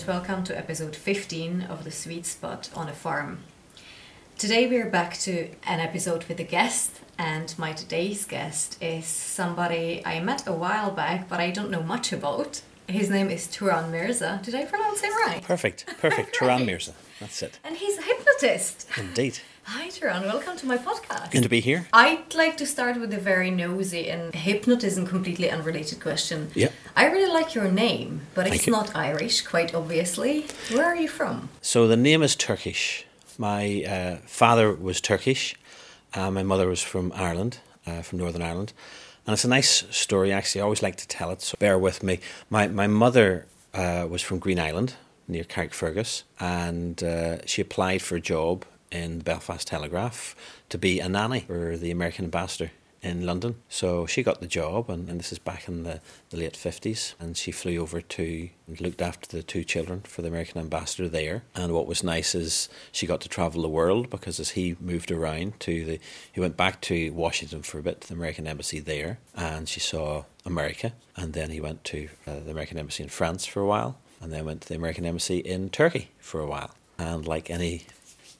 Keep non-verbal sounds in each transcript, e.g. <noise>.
and welcome to episode 15 of The Sweet Spud on a Farm. Today we're back to an episode with a guest, and my today's guest is somebody I met a while back, but I don't know much about. His name is Turan Mirza. Did I pronounce it right? Perfect, perfect. <laughs> Turan Mirza. That's it. And he's a hypnotist. Indeed. Hi, Turan. Welcome to my podcast. Good to be here. I'd like to start with a very nosy and hypnotism completely unrelated question. Yeah. I really like your name, but Thank it's you. not Irish, quite obviously. Where are you from? So the name is Turkish. My uh, father was Turkish. Uh, my mother was from Ireland, uh, from Northern Ireland. And it's a nice story, actually. I always like to tell it, so bear with me. My, my mother uh, was from Green Island, near Carrickfergus, and uh, she applied for a job in the Belfast Telegraph to be a nanny for the American ambassador in London. So she got the job, and, and this is back in the, the late 50s. And she flew over to and looked after the two children for the American ambassador there. And what was nice is she got to travel the world because as he moved around to the, he went back to Washington for a bit, to the American embassy there, and she saw America. And then he went to uh, the American embassy in France for a while, and then went to the American embassy in Turkey for a while. And like any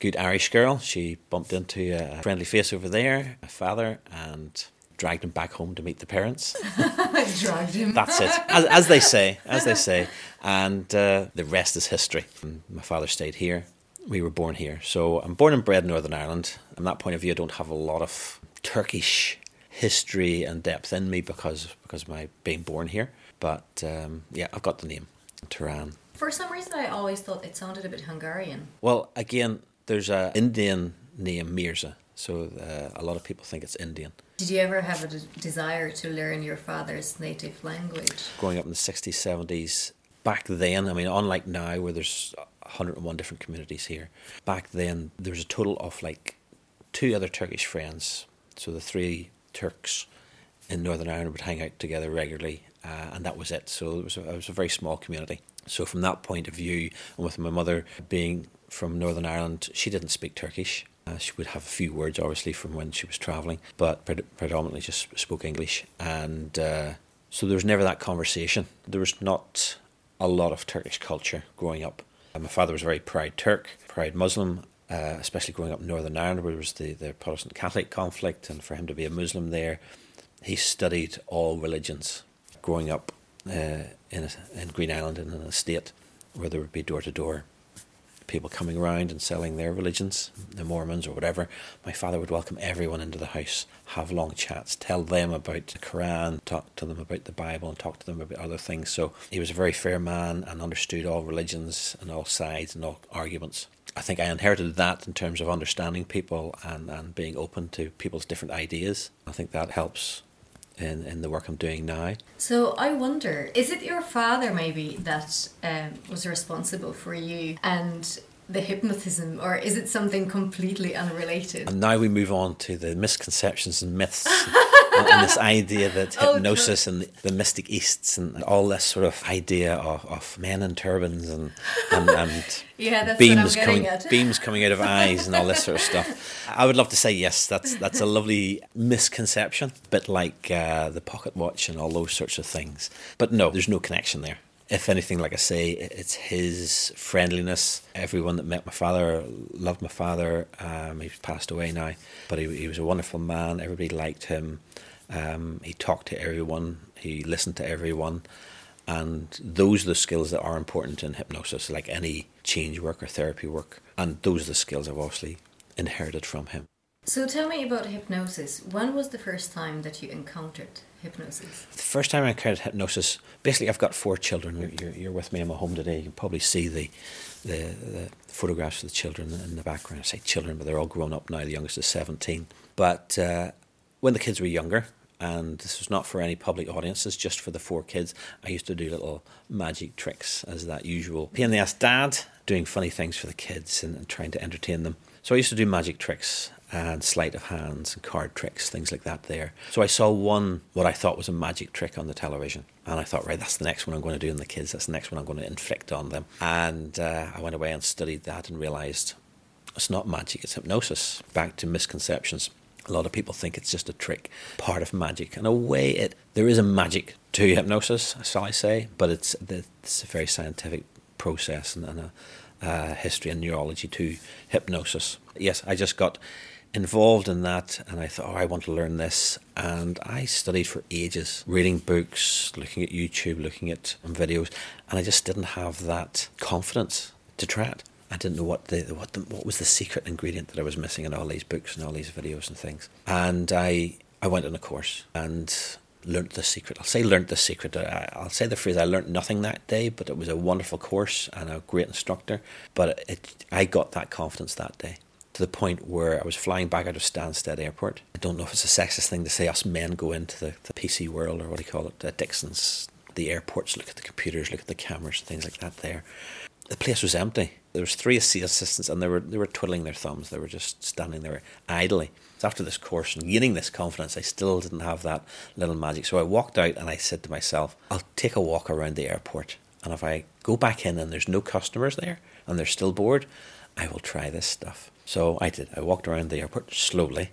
good Irish girl. She bumped into a friendly face over there, a father, and dragged him back home to meet the parents. <laughs> Dragged him. That's it, as, as they say, as they say. And uh, the rest is history. My father stayed here. We were born here. So I'm born and bred in Northern Ireland. From that point of view, I don't have a lot of Turkish history and depth in me because because of my being born here. But um, yeah, I've got the name, Turan. For some reason, I always thought it sounded a bit Hungarian. Well, again, there's a Indian name Mirza, so uh, a lot of people think it's Indian. Did you ever have a de- desire to learn your father's native language? Growing up in the 60s, 70s, back then, I mean, unlike now where there's 101 different communities here, back then there was a total of like two other Turkish friends. So the three Turks in Northern Ireland would hang out together regularly, uh, and that was it. So it was, a, it was a very small community. So from that point of view, and with my mother being from Northern Ireland, she didn't speak Turkish. Uh, she would have a few words, obviously, from when she was travelling, but pred- predominantly just spoke English. And uh, so there was never that conversation. There was not a lot of Turkish culture growing up. And my father was a very proud Turk, proud Muslim, uh, especially growing up in Northern Ireland, where there was the, the Protestant Catholic conflict, and for him to be a Muslim there, he studied all religions. Growing up uh, in, a, in Green Island in an estate where there would be door to door people coming around and selling their religions, the Mormons or whatever, my father would welcome everyone into the house, have long chats, tell them about the Quran, talk to them about the Bible, and talk to them about other things. So he was a very fair man and understood all religions and all sides and all arguments. I think I inherited that in terms of understanding people and, and being open to people's different ideas. I think that helps in, in the work I'm doing now. So I wonder, is it your father maybe that um, was responsible for you and the hypnotism, or is it something completely unrelated? And now we move on to the misconceptions and myths and, <laughs> and this idea that Oh, hypnosis and the mystic easts and all this sort of idea of, of men in turbans and and, and <laughs> Yeah, that's beams coming <laughs> beams coming out of eyes and all this sort of stuff. I would love to say yes. That's that's a lovely misconception, a bit like uh, the pocket watch and all those sorts of things. But no, there's no connection there. If anything, like I say, it's his friendliness. Everyone that met my father loved my father. Um, he's passed away now, but he, he was a wonderful man. Everybody liked him. Um, he talked to everyone. He listened to everyone. And those are the skills that are important in hypnosis, like any change work or therapy work. And those are the skills I've obviously inherited from him. So tell me about hypnosis. When was the first time that you encountered hypnosis? The first time I encountered hypnosis, basically, I've got four children. You're, you're, you're with me in my home today. You can probably see the, the, the photographs of the children in the background. I say children, but they're all grown up now. The youngest is 17. But uh, when the kids were younger, and this was not for any public audiences, just for the four kids, I used to do little magic tricks as that usual pain in the ass dad, doing funny things for the kids and, and trying to entertain them. So I used to do magic tricks and sleight of hands and card tricks, things like that there. So I saw one, what I thought was a magic trick on the television. And I thought, right, that's the next one I'm going to do on the kids. That's the next one I'm going to inflict on them. And uh, I went away and studied that and realised it's not magic, it's hypnosis. Back to misconceptions. A lot of people think it's just a trick, part of magic. In a way, it there is a magic to hypnosis, shall I say? But it's it's a very scientific process and, and a, a history and neurology to hypnosis. Yes, I just got involved in that and I thought, oh, I want to learn this. And I studied for ages, reading books, looking at YouTube, looking at videos, and I just didn't have that confidence to try it. I didn't know what the what the, what was the secret ingredient that I was missing in all these books and all these videos and things. And I I went on a course and learnt the secret. I'll say learnt the secret. I'll say the phrase I learnt nothing that day, but it was a wonderful course and a great instructor. But it, I got that confidence that day to the point where I was flying back out of Stansted Airport. I don't know if it's a sexist thing to say us men go into the, the PC world or what do you call it, the Dixon's, the airports, look at the computers, look at the cameras, things like that there. The place was empty. There was three assistants and they were they were twiddling their thumbs. They were just standing there idly. So after this course and gaining this confidence, I still didn't have that little magic. So I walked out and I said to myself, I'll take a walk around the airport. And if I go back in and there's no customers there and they're still bored, I will try this stuff. So I did. I walked around the airport slowly,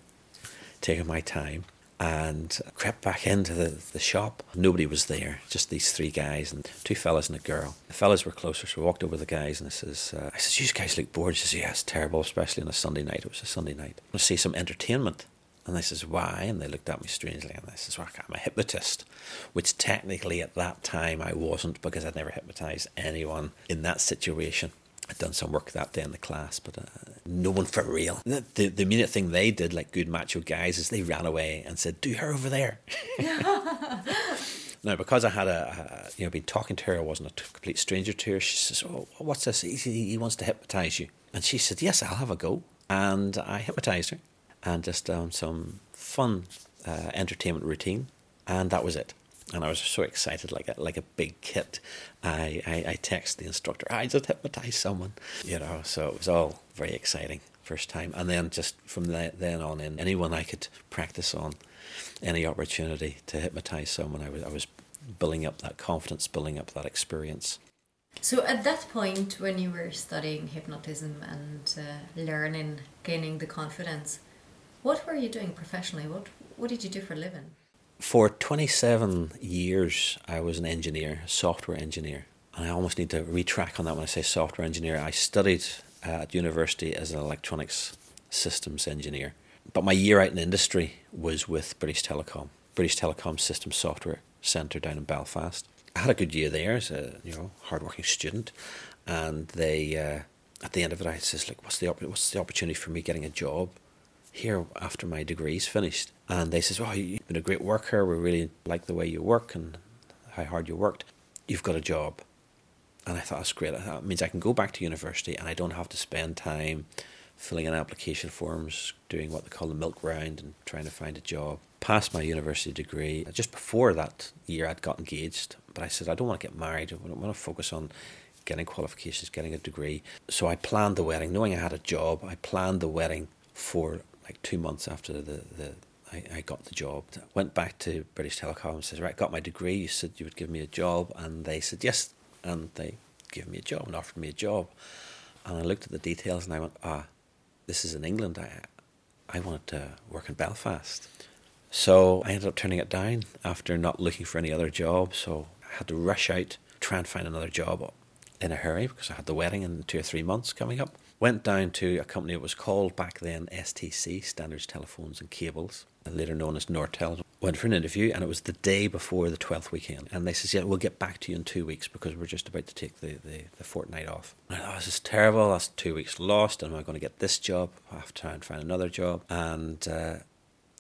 taking my time, and crept back into the, the shop. Nobody was there, just these three guys and two fellas and a girl. The fellas were closer, so I walked over to the guys and I says, uh, I says, you guys look bored. He says, yeah, it's terrible, especially on a Sunday night. It was a Sunday night. I want to see some entertainment. And I says, why? And they looked at me strangely. And I says, well, I'm a hypnotist, which technically at that time I wasn't because I'd never hypnotized anyone in that situation. I'd done some work that day in the class, but uh, no one for real. The, the, immediate thing they did, like good macho guys, is they ran away and said, "Do her over there." <laughs> now, because I had a, a, you know been talking to her, I wasn't a complete stranger to her. She says, "Oh, what's this? He, he wants to hypnotize you," and she said, "Yes, I'll have a go." And I hypnotized her, and just done some fun uh, entertainment routine, and that was it and I was so excited, like a, like a big kid. I, I, I text the instructor, I just hypnotized someone, you know, so it was all very exciting first time. And then just from then on in, anyone I could practice on, any opportunity to hypnotize someone, I was, I was building up that confidence, building up that experience. So at that point, when you were studying hypnotism and uh, learning, gaining the confidence, what were you doing professionally? What what did you do for a living? For 27 years, I was an engineer, a software engineer. And I almost need to retrack on that when I say software engineer. I studied uh, at university as an electronics systems engineer. But my year out in industry was with British Telecom, British Telecom Systems Software Centre down in Belfast. I had a good year there as a you know hardworking student, and they uh, at the end of it I says like what's the what's the opportunity for me getting a job here after my degree's finished? And they says, "Oh, you've been a great worker. We really like the way you work and how hard you worked. You've got a job." And I thought that's great. That means I can go back to university and I don't have to spend time filling in application forms, doing what they call the milk round, and trying to find a job. Passed my university degree. Just before that year, I'd got engaged, but I said I don't want to get married. I want to focus on getting qualifications, getting a degree. So I planned the wedding, knowing I had a job. I planned the wedding for like two months after the, the I, I got the job. Went back to British Telecom and says, right, got my degree. You said you would give me a job, and they said yes, and they gave me a job and offered me a job. And I looked at the details and I went, ah, this is in England. I I wanted to work in Belfast. So I ended up turning it down after not looking for any other job. So I had to rush out, try and find another job in a hurry because I had the wedding in two or three months coming up. Went down to a company that was called back then STC, Standards Telephones and Cables, later known as Nortel. Went for an interview and it was the day before the 12th weekend. And they said, yeah, we'll get back to you in two weeks because we're just about to take the, the, the fortnight off. And I thought, this is terrible. That's two weeks lost. Am I going to get this job? I have to try and find another job. And uh, by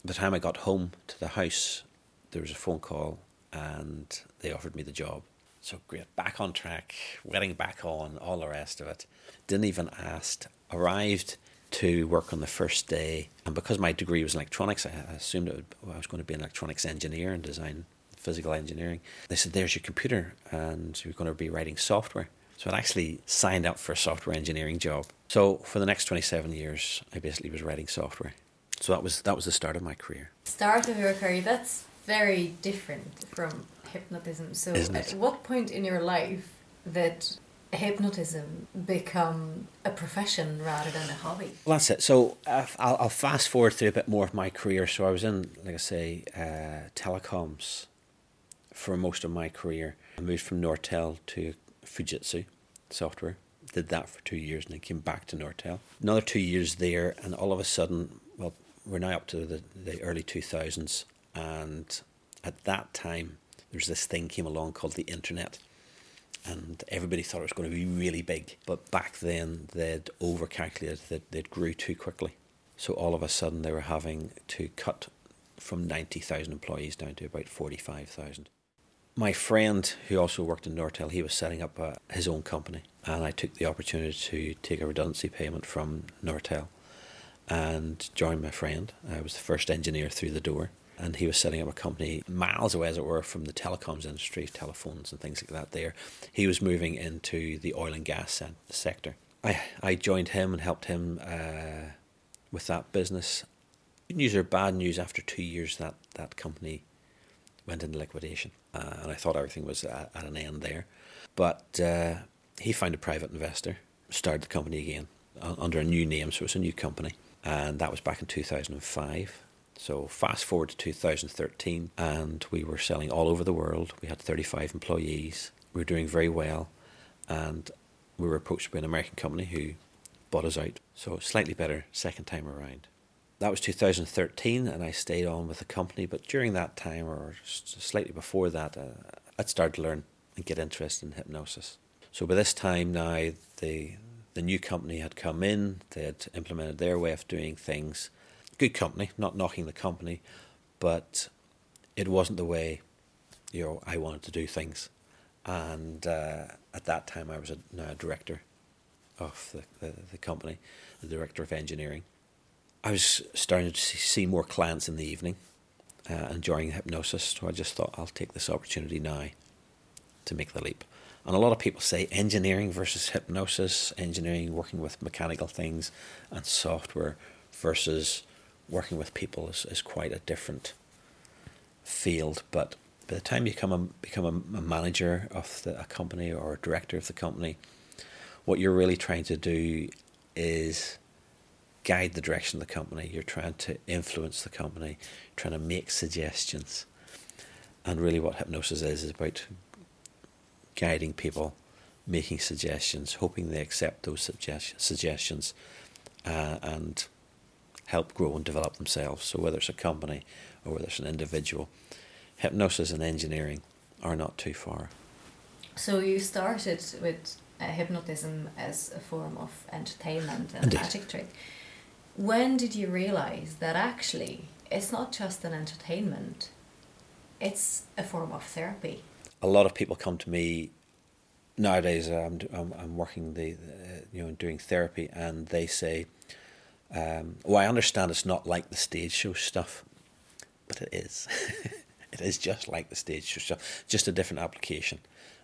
the time I got home to the house, there was a phone call and they offered me the job. So great, back on track, wedding back on, all the rest of it. Didn't even ask. Arrived to work on the first day, and because my degree was in electronics, I assumed would, I was going to be an electronics engineer and design physical engineering. They said, "There's your computer, and you're going to be writing software." So I actually signed up for a software engineering job. So for the next 27 years, I basically was writing software. So that was that was the start of my career. Start of your career. That's very different from hypnotism. So, at what point in your life did hypnotism become a profession rather than a hobby? Well, that's it. So, uh, I'll, I'll, fast forward through a bit more of my career. So, I was in, like I say, uh, telecoms for most of my career. I moved from Nortel to Fujitsu software. Did that for two years and then came back to Nortel. Another two years there, and all of a sudden, well, we're now up to the, the early 2000s. And at that time, there's this thing came along called the internet. And everybody thought it was going to be really big. But back then, they'd overcalculated that they'd grew too quickly. So all of a sudden, they were having to cut from 90,000 employees down to about 45,000 my friend who also worked in Nortel, he was setting up a, uh, his own company, and I took the opportunity to take a redundancy payment from Nortel and join my friend. I was the first engineer through the door, and he was setting up a company miles away, as it were, from the telecoms industry, telephones and things like that. There, he was moving into the oil and gas sector. I I joined him and helped him uh, with that business. Good news or bad news? After two years, that that company went into liquidation, uh, and I thought everything was at, at an end there. But uh, he found a private investor, started the company again under a new name, so it was a new company, and that was back in 2005. So fast forward to 2013, and we were selling all over the world. We had 35 employees. We were doing very well, and we were approached by an American company who bought us out. So slightly better second time around that was 2013, and I stayed on with the company. But during that time, or slightly before that, uh, I'd started to learn and get interested in hypnosis. So by this time now, the the new company had come in. They had implemented their way of doing things. Good company, not knocking the company, but it wasn't the way you know I wanted to do things. And uh, at that time, I was a, now a director of the, the, the company, the director of engineering I was starting to see more clients in the evening, uh, enjoying hypnosis. So I just thought I'll take this opportunity now to make the leap. And a lot of people say engineering versus hypnosis, engineering working with mechanical things, and software versus working with people is, is quite a different field. But by the time you become a, become a, a manager of the, a company or a director of the company, what you're really trying to do is guide the direction of the company, you're trying to influence the company, trying to make suggestions. And really, what hypnosis is, is about guiding people, making suggestions, hoping they accept those suggest- suggestions uh, and help grow and develop themselves. So, whether it's a company or whether it's an individual, hypnosis and engineering are not too far. So, you started with uh, hypnotism as a form of entertainment and Indeed. magic trick when did you realize that actually it's not just an entertainment it's a form of therapy a lot of people come to me nowadays i'm, I'm, I'm working the, uh, you know doing therapy and they say um, well i understand it's not like the stage show stuff but it is <laughs> it is just like the stage show stuff just a different application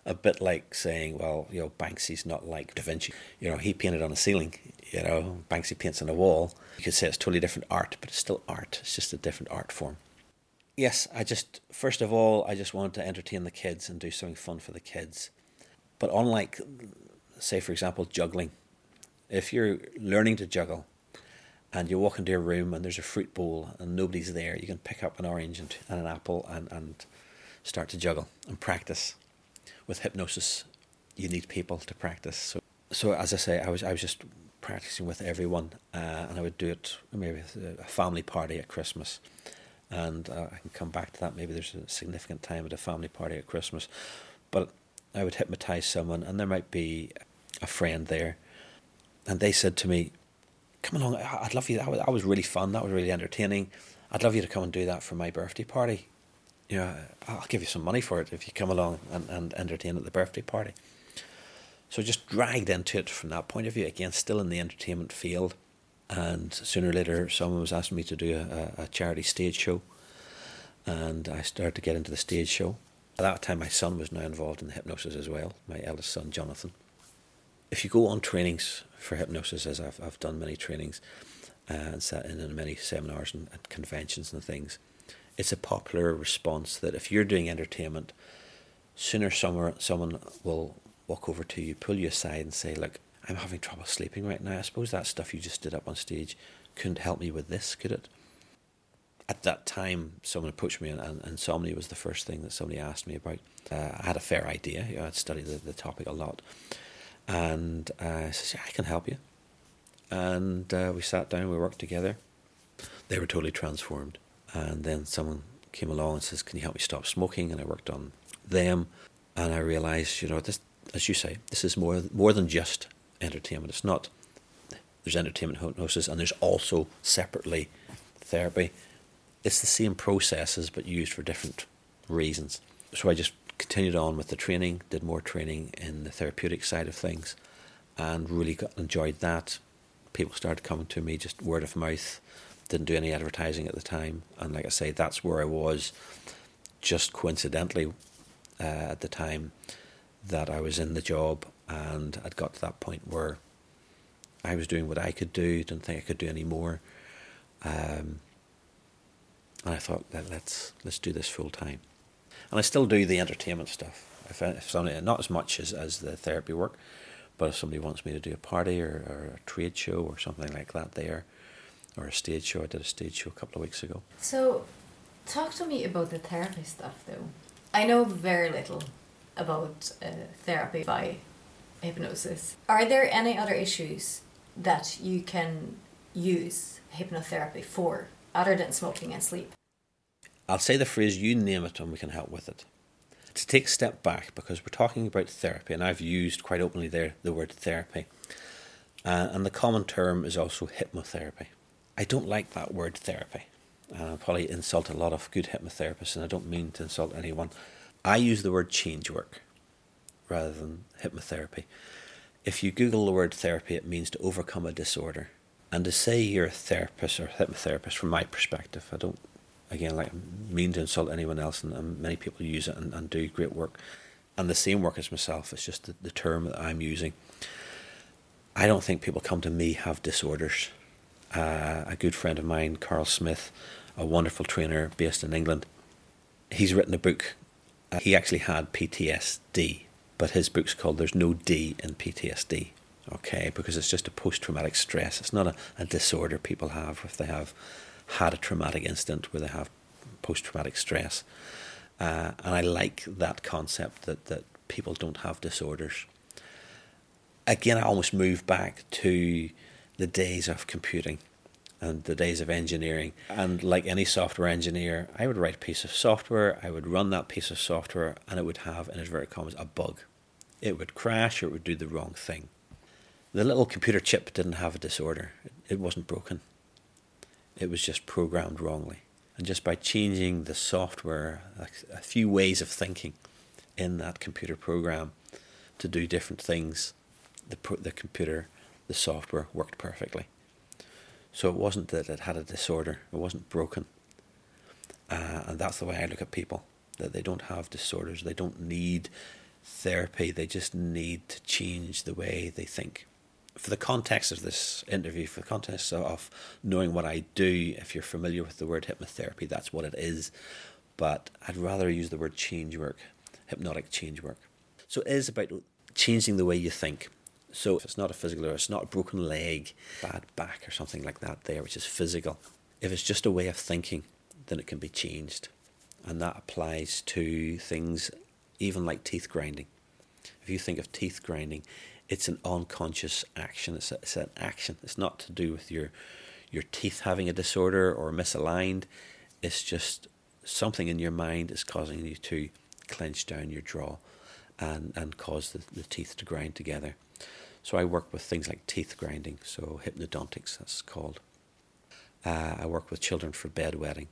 a bit like saying, well, you know, Banksy's not like Da Vinci. You know, he painted on a ceiling you know, Banksy paints on a wall. You could say it's totally different art, but it's still art. It's just a different art form. Yes, I just, first of all, I just wanted to entertain the kids and do something fun for the kids. But unlike, say, for example, juggling, if you're learning to juggle and you walk into a room and there's a fruit bowl and nobody's there, you can pick up an orange and, and an apple and, and start to juggle and practice. With hypnosis, you need people to practice. So, so as I say, I was I was just practicing with everyone, uh, and I would do it maybe a family party at Christmas, and uh, I can come back to that. Maybe there's a significant time at a family party at Christmas, but I would hypnotize someone, and there might be a friend there, and they said to me, "Come along, I'd love you. That was really fun. That was really entertaining. I'd love you to come and do that for my birthday party. You know, I'll give you some money for it if you come along and, and entertain at the birthday party." So just dragged into it from that point of view. Again, still in the entertainment field. And sooner or later, someone was asking me to do a, a charity stage show. And I started to get into the stage show. At that time, my son was now involved in the hypnosis as well, my eldest son, Jonathan. If you go on trainings for hypnosis, as I've, I've done many trainings uh, and sat in, in many seminars and, and conventions and things, it's a popular response that if you're doing entertainment, sooner somewhere, someone will walk over to you, pull you aside, and say, Look, I'm having trouble sleeping right now. I suppose that stuff you just did up on stage couldn't help me with this, could it? at that time, someone approached me, and, and insomnia was the first thing that somebody asked me about. Uh, I had a fair idea. You know, I'd studied the, the topic a lot. And uh, said, yeah, I can help you. And uh, we sat down, we worked together. They were totally transformed. And then someone came along and says, Can you help me stop smoking? And I worked on them. And I realized, you know, this, as you say, this is more, more than just entertainment. It's not, there's entertainment hypnosis, and there's also separately therapy. It's the same processes, but used for different reasons. So I just continued on with the training, did more training in the therapeutic side of things, and really got, enjoyed that. People started coming to me just word of mouth. Didn't do any advertising at the time, and like I say, that's where I was. Just coincidentally, uh, at the time that I was in the job, and I'd got to that point where I was doing what I could do. Didn't think I could do any more. Um, and I thought, let's let's do this full time and I still do the entertainment stuff. If, if somebody, not as much as, as the therapy work, but if somebody wants me to do a party or, or a trade show or something like that there, or a stage show, I did a stage show a couple of weeks ago. So, talk to me about the therapy stuff though. I know very little about uh, therapy by hypnosis. Are there any other issues that you can use hypnotherapy for other than smoking and sleep? I'll say the phrase, you name it, and we can help with it. To take a step back, because we're talking about therapy, and I've used quite openly there the word therapy, uh, and the common term is also hypnotherapy. I don't like that word therapy, and I probably insult a lot of good hypnotherapists, and I don't mean to insult anyone. I use the word change work rather than hypnotherapy. If you Google the word therapy, it means to overcome a disorder. And to say you're a therapist or hypnotherapist, from my perspective, I don't again, like mean to insult anyone else, and, and many people use it and, and, do great work, and the same work as myself. It's just the, the term that I'm using. I don't think people come to me have disorders. Uh, a good friend of mine, Carl Smith, a wonderful trainer based in England, he's written a book. Uh, he actually had PTSD, but his book's called "There's No D in PTSD." Okay, because it's just a post-traumatic stress. It's not a, a disorder people have if they have had a traumatic incident where they have post traumatic stress. Uh, and I like that concept that, that people don't have disorders. Again, I almost move back to the days of computing and the days of engineering. And like any software engineer, I would write a piece of software, I would run that piece of software, and it would have, in inverted commas, a bug. It would crash or it would do the wrong thing. The little computer chip didn't have a disorder, it wasn't broken it was just programmed wrongly. And just by changing the software, a, few ways of thinking in that computer program to do different things, the, the computer, the software worked perfectly. So it wasn't that it had a disorder, it wasn't broken. Uh, and that's the way I look at people that they don't have disorders, they don't need therapy, they just need to change the way they think for the context of this interview, for the context of knowing what I do, if you're familiar with the word hypnotherapy, that's what it is. But I'd rather use the word change work, hypnotic change work. So it is about changing the way you think. So if it's not a physical or it's not a broken leg, bad back or something like that there, which is physical, if it's just a way of thinking, then it can be changed. And that applies to things even like teeth grinding. If you think of teeth grinding, it's an unconscious action. It's, a, it's an action. It's not to do with your your teeth having a disorder or misaligned. It's just something in your mind is causing you to clench down your jaw and, and cause the, the teeth to grind together. So I work with things like teeth grinding, so hypnodontics, that's called. Uh, I work with children for bedwetting.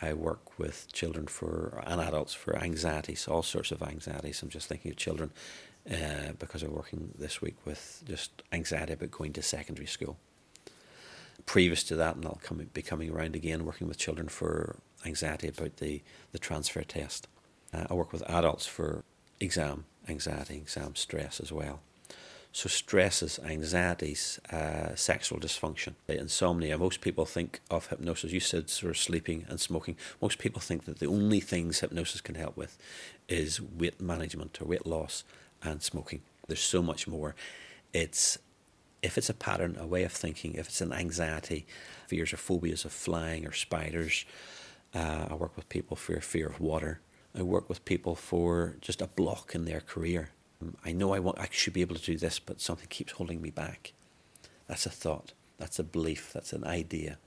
I work with children for and adults for anxieties, all sorts of anxieties. I'm just thinking of children uh, because I'm working this week with just anxiety about going to secondary school. Previous to that, and I'll come, be coming around again, working with children for anxiety about the, the transfer test. Uh, I work with adults for exam anxiety, exam stress as well. So, stresses, anxieties, uh, sexual dysfunction, insomnia. Most people think of hypnosis. You said sort of sleeping and smoking. Most people think that the only things hypnosis can help with is weight management or weight loss and smoking. There's so much more. It's if it's a pattern, a way of thinking, if it's an anxiety, fears or phobias of flying or spiders, uh, I work with people for fear of water. I work with people for just a block in their career. I know I want, I should be able to do this, but something keeps holding me back. That's a thought. That's a belief. That's an idea.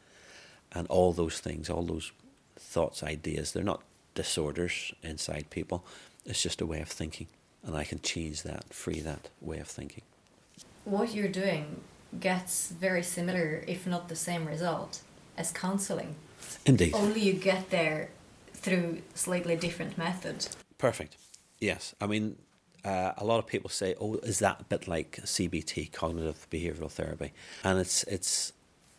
And all those things, all those thoughts, ideas, they're not disorders inside people. It's just a way of thinking. And I can change that, free that way of thinking. What you're doing gets very similar, if not the same result, as counseling. Indeed. Only you get there through slightly different methods. Perfect. Yes. I mean, uh, a lot of people say, "Oh, is that a bit like CBT, cognitive behavioral therapy?" And it's it's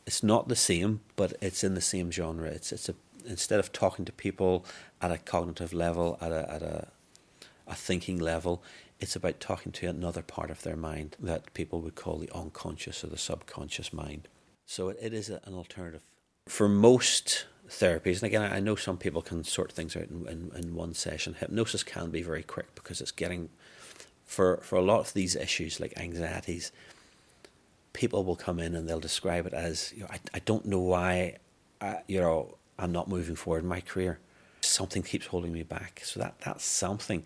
it's not the same, but it's in the same genre. It's it's a instead of talking to people at a cognitive level, at a at a a thinking level, it's about talking to another part of their mind that people would call the unconscious or the subconscious mind. So it, it is an alternative for most therapies, and again, I know some people can sort things out in, in, in, one session. Hypnosis can be very quick because it's getting, for, for a lot of these issues like anxieties, people will come in and they'll describe it as, you know, I, I don't know why, I, you know, I'm not moving forward in my career. Something keeps holding me back. So that, that something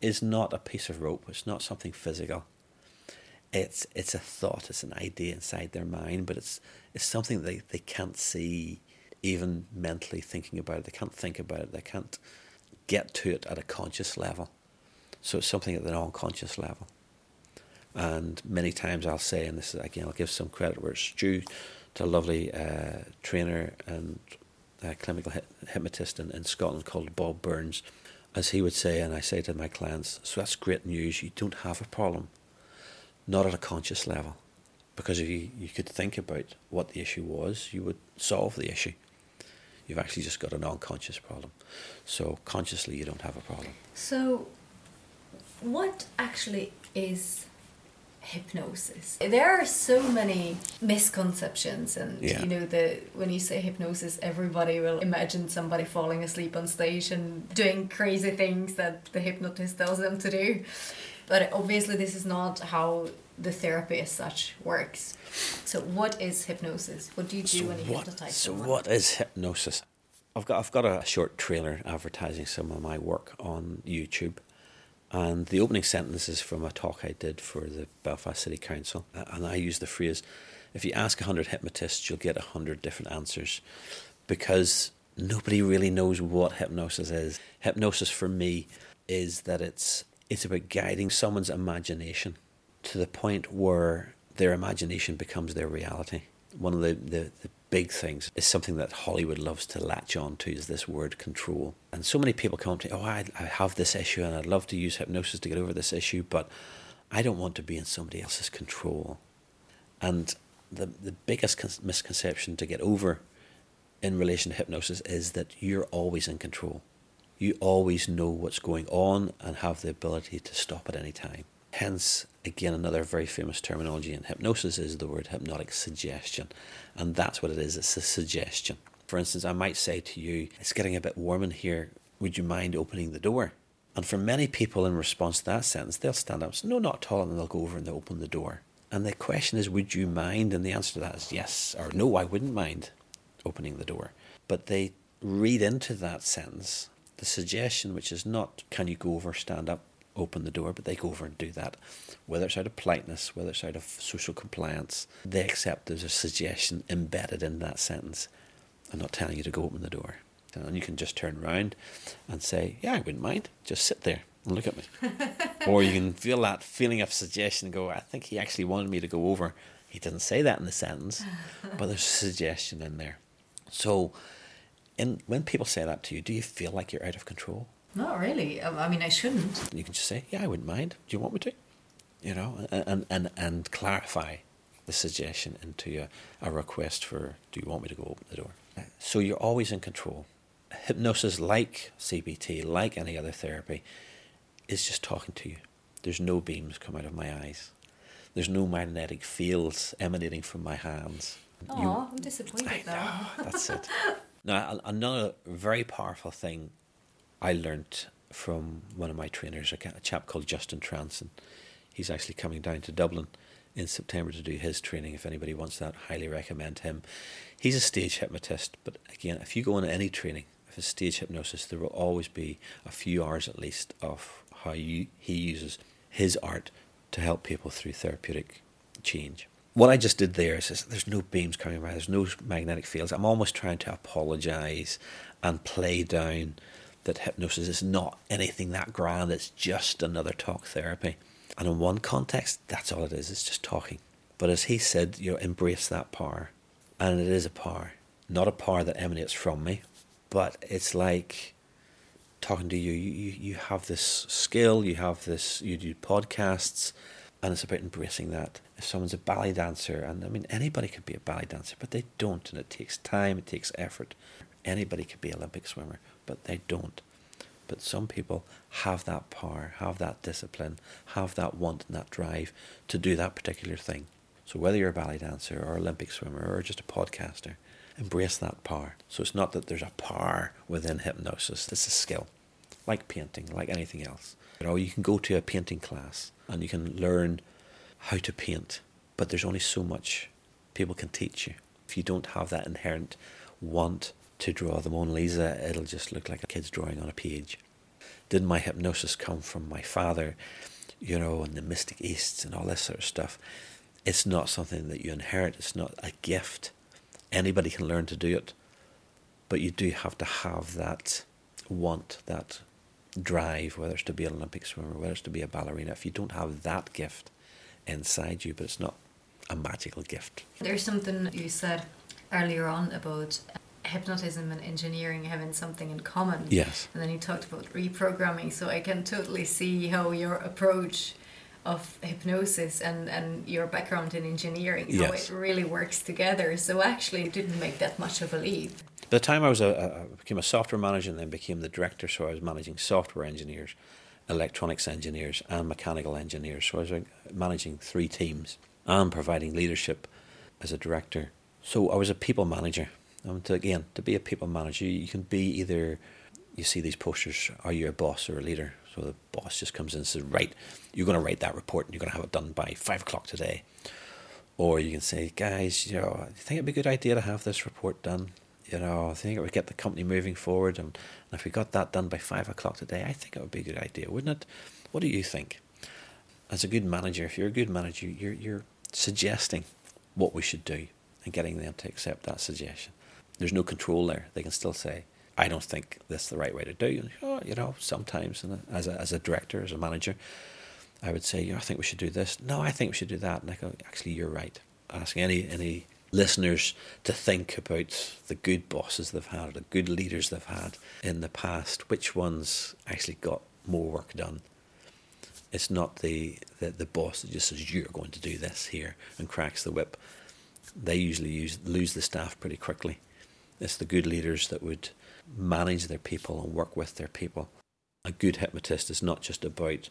is not a piece of rope. It's not something physical. It's it's a thought. It's an idea inside their mind, but it's it's something they, they can't see even mentally thinking about it. They can't think about it. They can't get to it at a conscious level. So it's something at an unconscious level. And many times I'll say, and this is again, I'll give some credit where it's due to a lovely uh, trainer and uh, clinical hypnotist in, in Scotland called Bob Burns. As he would say, and I say to my clients, so that's great news. You don't have a problem, not at a conscious level. Because if you, you could think about what the issue was, you would solve the issue. You've actually just got an unconscious problem. So consciously, you don't have a problem. So, what actually is hypnosis? There are so many misconceptions, and Yeah. you know, the when you say hypnosis, everybody will imagine somebody falling asleep on stage and doing crazy things that the hypnotist tells them to do. But obviously, this is not how the therapy as such works. So, what is hypnosis? What do you do So when you what, hypnotize so someone? what is hypnosis? I've got I've got a short trailer advertising some of my work on YouTube, and the opening sentence is from a talk I did for the Belfast City Council, uh, and I use the phrase, "If you ask hundred hypnotists, you'll get hundred different answers," because nobody really knows what hypnosis is. Hypnosis for me is that it's it's about guiding someone's imagination to the point where their imagination becomes their reality. One of the, the, the big things is something that Hollywood loves to latch on to is this word control. And so many people come to me, oh, I, I have this issue and I'd love to use hypnosis to get over this issue, but I don't want to be in somebody else's control. And the, the biggest con- misconception to get over in relation to hypnosis is that you're always in control. You always know what's going on and have the ability to stop at any time. Hence, again, another very famous terminology in hypnosis is the word hypnotic suggestion. And that's what it is it's a suggestion. For instance, I might say to you, It's getting a bit warm in here. Would you mind opening the door? And for many people, in response to that sentence, they'll stand up and say, No, not at all. And they'll go over and they'll open the door. And the question is, Would you mind? And the answer to that is yes or no, I wouldn't mind opening the door. But they read into that sentence the suggestion, which is not, Can you go over, stand up, open the door, but they go over and do that. Whether it's out of politeness, whether it's out of social compliance, they accept there's a suggestion embedded in that sentence. I'm not telling you to go open the door. And you can just turn around and say, Yeah, I wouldn't mind. Just sit there and look at me. <laughs> or you can feel that feeling of suggestion and go, I think he actually wanted me to go over. He didn't say that in the sentence, <laughs> but there's a suggestion in there. So in, when people say that to you, do you feel like you're out of control? Not really. I mean, I shouldn't. You can just say, "Yeah, I wouldn't mind. Do you want me to?" You know, and and and clarify the suggestion into a, a request for, "Do you want me to go open the door?" So you're always in control. Hypnosis, like CBT, like any other therapy, is just talking to you. There's no beams come out of my eyes. There's no magnetic fields emanating from my hands. Oh, I'm disappointed I now. know, that's it. <laughs> Now, another very powerful thing I learnt from one of my trainers, a chap called Justin Transon. He's actually coming down to Dublin in September to do his training. If anybody wants that, highly recommend him. He's a stage hypnotist, but again, if you go on any training, if it's stage hypnosis, there will always be a few hours at least of how you, he uses his art to help people through therapeutic change. What I just did there is, is there's no beams coming around, there's no magnetic fields. I'm almost trying to apologize and play down that hypnosis is not anything that grand, it's just another talk therapy. And in one context, that's all it is, it's just talking. But as he said, you know, embrace that power. And it is a power, not a power that emanates from me, but it's like talking to you. You, you, you have this skill, you have this, you do podcasts, and it's about embracing that. If someone's a ballet dancer, and I mean, anybody could be a ballet dancer, but they don't, and it takes time, it takes effort. Anybody could be an Olympic swimmer, but they don't. But some people have that power, have that discipline, have that want and that drive to do that particular thing. So whether you're a ballet dancer or Olympic swimmer or just a podcaster, embrace that power. So it's not that there's a power within hypnosis, it's a skill, like painting, like anything else. You know, you can go to a painting class and you can learn how to paint, but there's only so much people can teach you. If you don't have that inherent want to draw the Mona Lisa, it'll just look like a kid's drawing on a page. Didn't my hypnosis come from my father, you know, and the Mystic easts and all this sort of stuff? It's not something that you inherit, it's not a gift Anybody can learn to do it, but you do have to have that want, that drive, whether it's to be an Olympic swimmer, whether it's to be a ballerina. If you don't have that gift inside you, but it's not a magical gift. There's something you said earlier on about hypnotism and engineering having something in common. Yes. And then you talked about reprogramming, so I can totally see how your approach of hypnosis and, and your background in engineering, yes. how it really works together. So actually, it didn't make that much of a leap. By the time I was a, a, became a software manager and then became the director, so I was managing software engineers, electronics engineers, and mechanical engineers. So I was managing three teams and providing leadership as a director. So I was a people manager. And to, again, to be a people manager, you can be either you see these posters, are you a boss or a leader? So the boss just comes in and says, Right, you're going to write that report and you're going to have it done by five o'clock today. Or you can say, Guys, you know, I think it'd be a good idea to have this report done. You know, I think it would get the company moving forward. And, and if we got that done by five o'clock today, I think it would be a good idea, wouldn't it? What do you think? As a good manager, if you're a good manager, you're, you're suggesting what we should do and getting them to accept that suggestion. There's no control there. They can still say, I don't think this is the right way to do. Oh, you know, sometimes as a, as a director, as a manager, I would say, you know, I think we should do this. No, I think we should do that. And I go, actually, you're right. Asking any any listeners to think about the good bosses they've had, the good leaders they've had in the past. Which ones actually got more work done? It's not the, the, the boss that just says, you're going to do this here and cracks the whip. They usually use, lose the staff pretty quickly. It's the good leaders that would manage their people and work with their people. A good hypnotist is not just about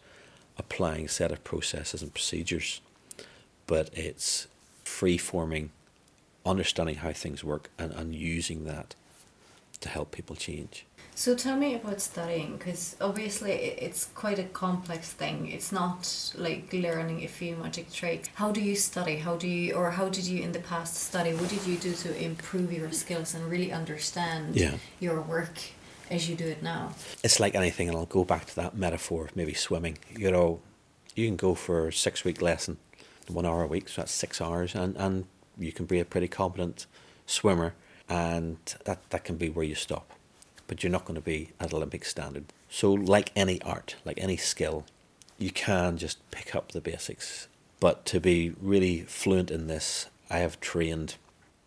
applying a set of processes and procedures, but it's free forming, understanding how things work, and, and using that to help people change. So tell me about studying, because obviously it's quite a complex thing. It's not like learning a few magic tricks. How do you study? How do you, or how did you in the past study? What did you do to improve your skills and really understand yeah. your work as you do it now? It's like anything, and I'll go back to that metaphor of maybe swimming. You know, you can go for a six week lesson, one hour a week, so that's six hours, and, and you can be a pretty competent swimmer, and that, that can be where you stop but you're not going to be at Olympic standard. So, like any art, like any skill, you can just pick up the basics. But to be really fluent in this, I have trained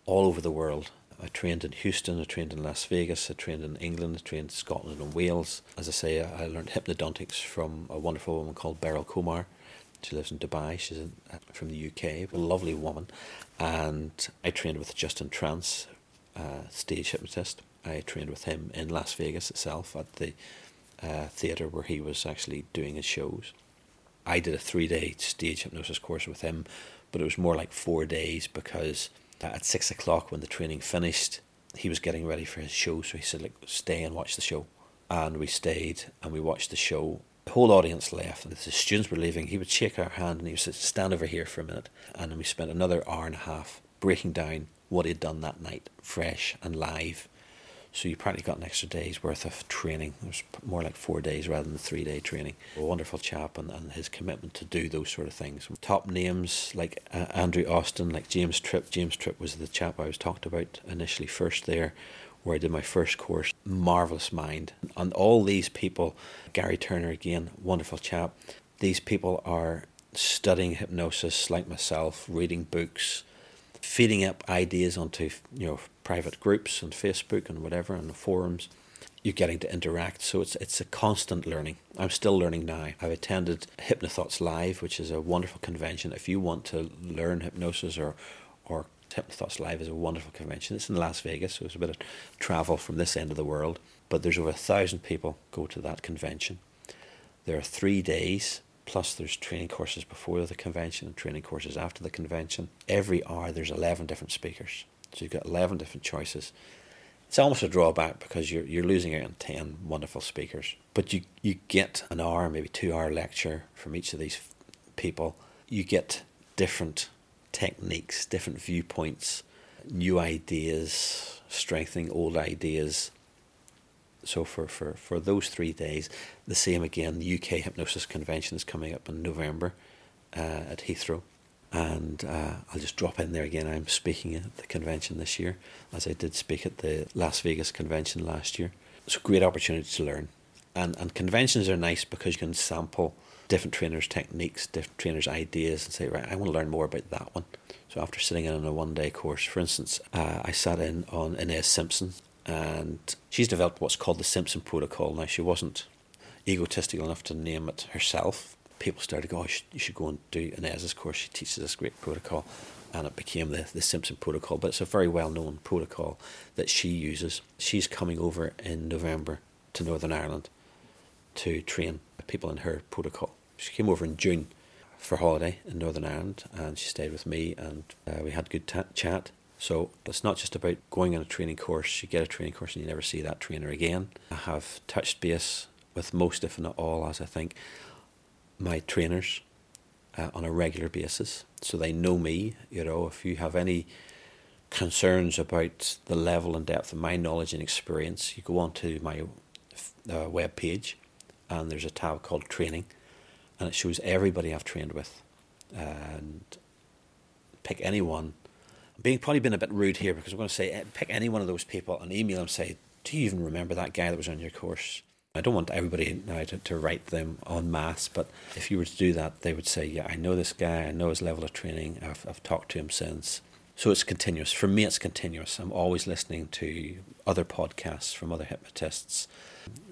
all over the world. I trained in Houston, I trained in Las Vegas, I trained in England, I trained in Scotland and Wales. As I say, I learned hypnodontics from a wonderful woman called Beryl Comar. She lives in Dubai. She's in, uh, from the UK, a lovely woman. And I trained with Justin Tranz, uh, stage hypnotist. I trained with him in Las Vegas itself at the uh, theatre where he was actually doing his shows. I did a three day stage hypnosis course with him, but it was more like four days because at six o'clock when the training finished, he was getting ready for his show. So he said, like, stay and watch the show. And we stayed and we watched the show. The whole audience left, and the students were leaving, he would shake our hand and he would say, Stand over here for a minute. And then we spent another hour and a half breaking down what he'd done that night, fresh and live. So you practically got an extra day's worth of training. It was more like four days rather than three day training. A wonderful chap and, and his commitment to do those sort of things. Top names like uh, Andrew Austin, like James Tripp. James Tripp was the chap I was talked about initially first there where I did my first course. Marvelous mind. And all these people, Gary Turner again, wonderful chap. These people are studying hypnosis like myself, reading books, feeding up ideas onto you know private groups and Facebook and whatever and the forums. You're getting to interact, so it's it's a constant learning. I'm still learning now. I've attended Hypnothoughts Live, which is a wonderful convention. If you want to learn hypnosis or or Hypnothoughts Live is a wonderful convention. It's in Las Vegas, so it's a bit of travel from this end of the world. But there's over a thousand people go to that convention. There are three days, plus there's training courses before the convention and training courses after the convention. Every hour there's 11 different speakers. So you've got 11 different choices. It's almost a drawback because you're, you're losing out on 10 wonderful speakers. But you, you get an hour, maybe two hour lecture from each of these people. You get different techniques, different viewpoints, new ideas, strengthening old ideas. So for, for, for those three days, the same again, the UK Hypnosis Convention is coming up in November uh, at Heathrow. And uh, I'll just drop in there again. I'm speaking at the convention this year, as I did speak at the Las Vegas convention last year. It's a great opportunity to learn. And, and conventions are nice because you can sample different trainers' techniques, different trainers' ideas, and say, right, I want to learn more about that one. So after sitting in on a one day course, for instance, uh, I sat in on Ines Simpson, and she's developed what's called the Simpson Protocol. Now, she wasn't egotistical enough to name it herself. People started to go, oh, you, should, go and do Ines's course. She teaches this great protocol. And it became the, the Simpson Protocol. But it's a very well known protocol that she uses. She's coming over in November to Northern Ireland to train people in her protocol. She came over in June for holiday in Northern Ireland and she stayed with me and uh, we had good t- chat. So it's not just about going on a training course, you get a training course and you never see that trainer again. I have touched base with most, if not all, as I think, my trainers uh, on a regular basis. So they know me, you know, if you have any concerns about the level and depth of my knowledge and experience, you go onto my uh, web page and there's a tab called training, and it shows everybody I've trained with, and pick anyone. I'm being probably been a bit rude here because I'm going to say eh, pick any one of those people and email them. Say, do you even remember that guy that was on your course? I don't want everybody now to, to write them en masse, but if you were to do that, they would say, Yeah, I know this guy, I know his level of training, I've, I've talked to him since. So it's continuous. For me, it's continuous. I'm always listening to other podcasts from other hypnotists,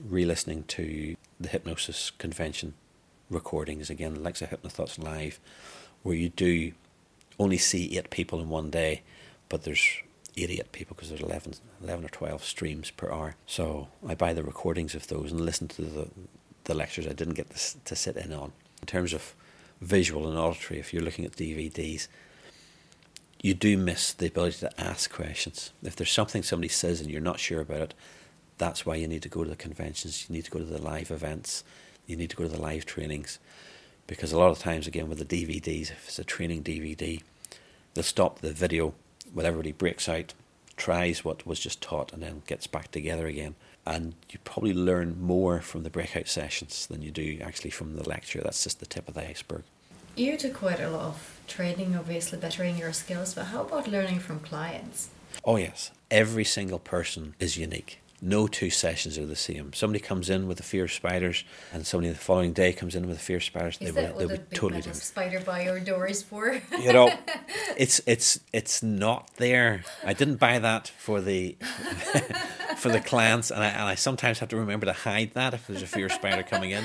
re listening to the hypnosis convention recordings again, Alexa Hypnothoughts Live, where you do only see eight people in one day, but there's 88 people because there's 11, 11 or 12 streams per hour. So I buy the recordings of those and listen to the, the lectures I didn't get to, to sit in on. In terms of visual and auditory, if you're looking at DVDs, you do miss the ability to ask questions. If there's something somebody says and you're not sure about it, that's why you need to go to the conventions, you need to go to the live events, you need to go to the live trainings. Because a lot of times, again, with the DVDs, if it's a training DVD, they'll stop the video when everybody breaks out, tries what was just taught, and then gets back together again. And you probably learn more from the breakout sessions than you do actually from the lecture. That's just the tip of the iceberg. You do quite a lot of training, obviously bettering your skills, but how about learning from clients? Oh, yes. Every single person is unique no two sessions are the same. Somebody comes in with a fear of spiders, and somebody the following day comes in with a fear of spiders. Is they that will, what the totally different. spider by your door is for? you know, <laughs> it's it's it's not there. I didn't buy that for the <laughs> for the clients, and I and I sometimes have to remember to hide that if there's a fear of spider coming in.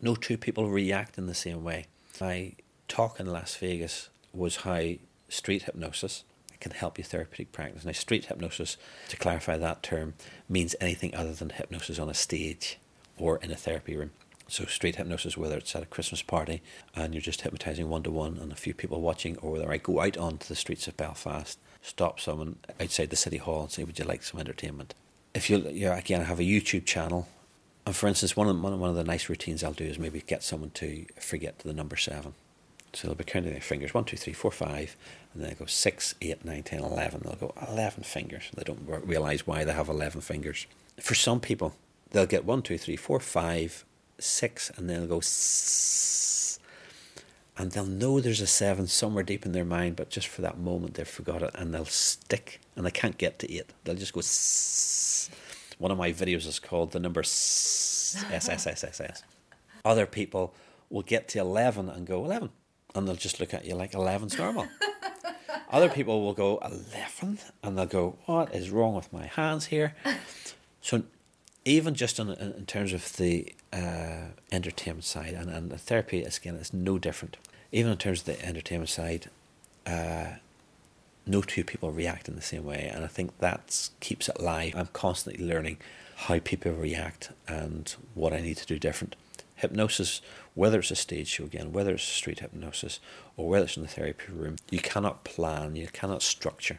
No two people react in the same way. My talk in Las Vegas was how street hypnosis can help your therapeutic practice. Now, street hypnosis, to clarify that term, means anything other than hypnosis on a stage or in a therapy room. So, street hypnosis, whether it's at a Christmas party and you're just hypnotizing one to one and a few people watching, or whether I go out onto the streets of Belfast, stop someone outside the city hall and say, Would you like some entertainment? If you, yeah, again, I have a YouTube channel And for instance, one of, of, one of the nice routines I'll do is maybe get someone to forget the number seven. So they'll be counting their fingers one, two, three, four, five, and then they go six, eight, nine, ten, eleven. They'll go eleven fingers. They don't realize why they have eleven fingers. For some people, they'll get one, two, three, four, five, six, and then they'll go and they'll know there's a seven somewhere deep in their mind, but just for that moment they've forgot it, and they'll stick, and they can't get to eight. They'll just go. One of my videos is called the number S S S S S S. Other people will get to eleven and go eleven, and they'll just look at you like eleven's <laughs> normal. Other people will go eleven, and they'll go, "What is wrong with my hands here?" <laughs> So even just in, in terms of the uh, entertainment side, and, and the therapy, again, is no different. Even in terms of the entertainment side, uh, no two people react in the same way, and I think that keeps it live. I'm constantly learning how people react and what I need to do different. Hypnosis, whether it's a stage show again, whether it's street hypnosis, or whether it's in the therapy room, you cannot plan, you cannot structure.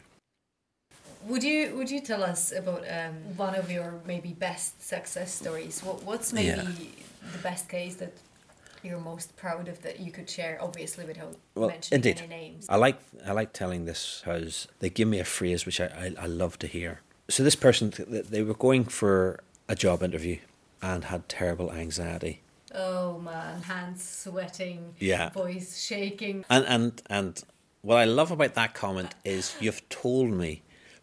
Would you would you tell us about um, one of your maybe best success stories? What what's maybe yeah. the best case that you're most proud of that you could share? Obviously, without well, mentioning indeed. any names. I like I like telling this because they give me a phrase which I, I, I love to hear. So this person they were going for a job interview and had terrible anxiety. Oh man, hands sweating, yeah, voice shaking. And and and what I love about that comment is you've told me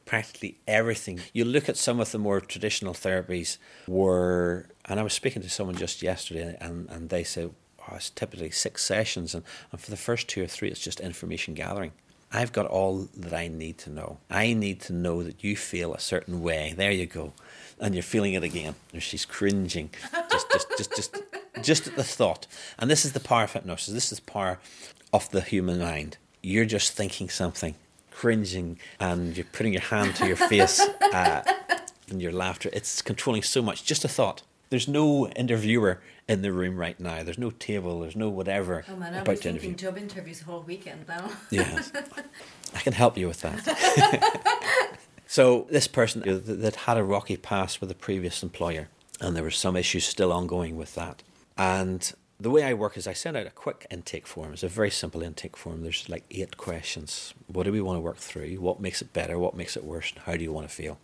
practically everything. You look at some of the more traditional therapies where, and I was speaking to someone just yesterday, and, and they said, oh, it's typically six sessions, and, and for the first two or three, it's just information gathering. I've got all that I need to know. I need to know that you feel a certain way. There you go. And you're feeling it again. And she's cringing. Just just just just just at the thought. And this is the power of hypnosis. This is the power of the human mind. You're just thinking something cringing and you're putting your hand to your face <laughs> uh, and your laughter. It's controlling so much. Just a thought. There's no interviewer in the room right now. There's no table. There's no whatever oh man, about to interview. job interviews the whole weekend now. yeah, <laughs> I can help you with that. <laughs> so this person that had a rocky past with a previous employer, and there were some issues still ongoing with that, and the way I work is I send out a quick intake form. It's a very simple intake form. There's like eight questions. What do we want to work through? What makes it better? What makes it worse? How do you want to feel?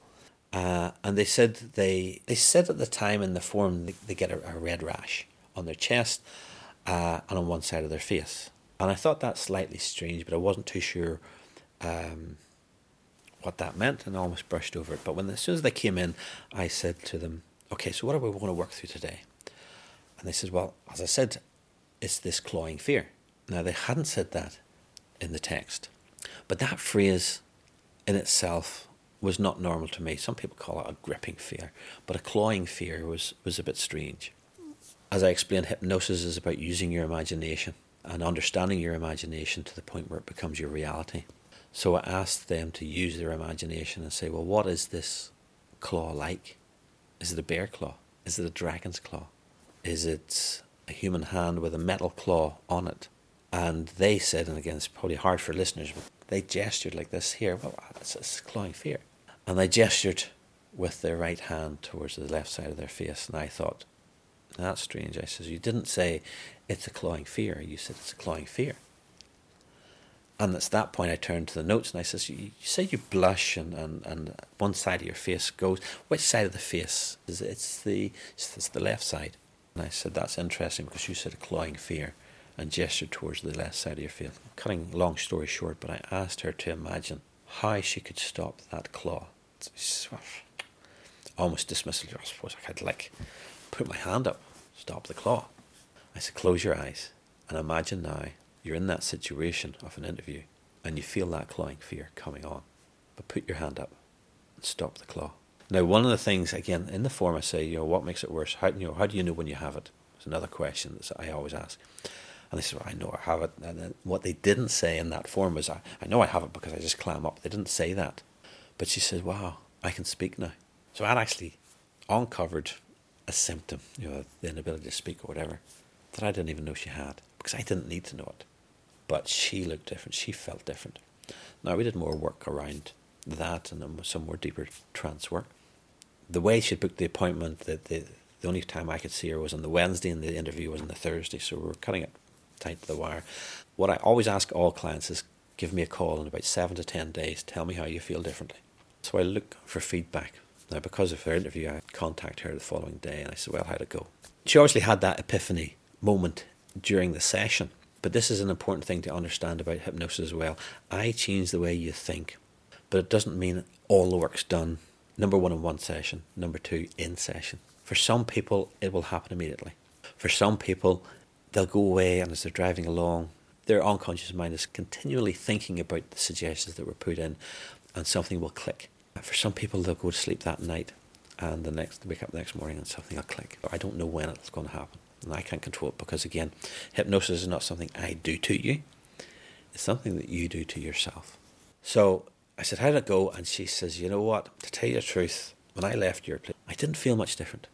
Uh, and they said they they said at the time in the form they, they get a, a, red rash on their chest uh, and on one side of their face. And I thought that slightly strange, but I wasn't too sure um, what that meant, and almost brushed over it. But when as soon as they came in, I said to them, "Okay, so what are we going to work through today?" And they said, Well, as I said, it's this clawing fear. Now, they hadn't said that in the text, but that phrase in itself was not normal to me. Some people call it a gripping fear, but a clawing fear was, was a bit strange. As I explained, hypnosis is about using your imagination and understanding your imagination to the point where it becomes your reality. So I asked them to use their imagination and say, well, what is this claw like? Is it a bear claw? Is it a dragon's claw? Is it a human hand with a metal claw on it? And they said, and again, it's probably hard for listeners, but they gestured like this here. Well, it's, it's clawing fear. And they gestured with their right hand towards the left side of their face. And I thought, that's strange. I says, You didn't say it's a clawing fear. You said it's a clawing fear. And it's that point I turned to the notes and I says, You, you say you blush and, and, and one side of your face goes. Which side of the face? Is it, it's the it's the left side. And I said, That's interesting because you said a clawing fear and gestured towards the left side of your face. Cutting long story short, but I asked her to imagine how she could stop that claw. Almost dismissively, I suppose I could like put my hand up, stop the claw. I said, Close your eyes and imagine now you're in that situation of an interview and you feel that clawing fear coming on. But put your hand up and stop the claw. Now, one of the things again in the form I say, you know, what makes it worse? How you know how do you know when you have it? It's another question that I always ask. And they say, well, I know I have it. And what they didn't say in that form was, I, I know I have it because I just clam up. They didn't say that. But she said, wow, I can speak now. So I'd actually uncovered a symptom, you know, the inability to speak or whatever, that I didn't even know she had because I didn't need to know it. But she looked different. She felt different. Now, we did more work around that and some more deeper trance work. The way she booked the appointment, the, the, The only time I could see her was on the Wednesday, and the interview was on the Thursday, so we were cutting it tight to the wire. What I always ask all clients is give me a call in about seven to ten days, tell me how you feel differently. So I look for feedback. Now, because of her interview, I contact her the following day and I said, Well, how'd it go? She obviously had that epiphany moment during the session, but this is an important thing to understand about hypnosis as well. I change the way you think, but it doesn't mean all the work's done. Number one in one session, number two in session. For some people, it will happen immediately. For some people, they'll go away and as they're driving along, their unconscious mind is continually thinking about the suggestions that were put in and something will click. For some people, they'll go to sleep that night and the next wake up the next morning and something will click. I don't know when it's going to happen. And I can't control it because again, hypnosis is not something I do to you. It's something that you do to yourself. So I said, How'd it go? And she says, You know what? To tell you the truth, when I left your place, I didn't feel much different.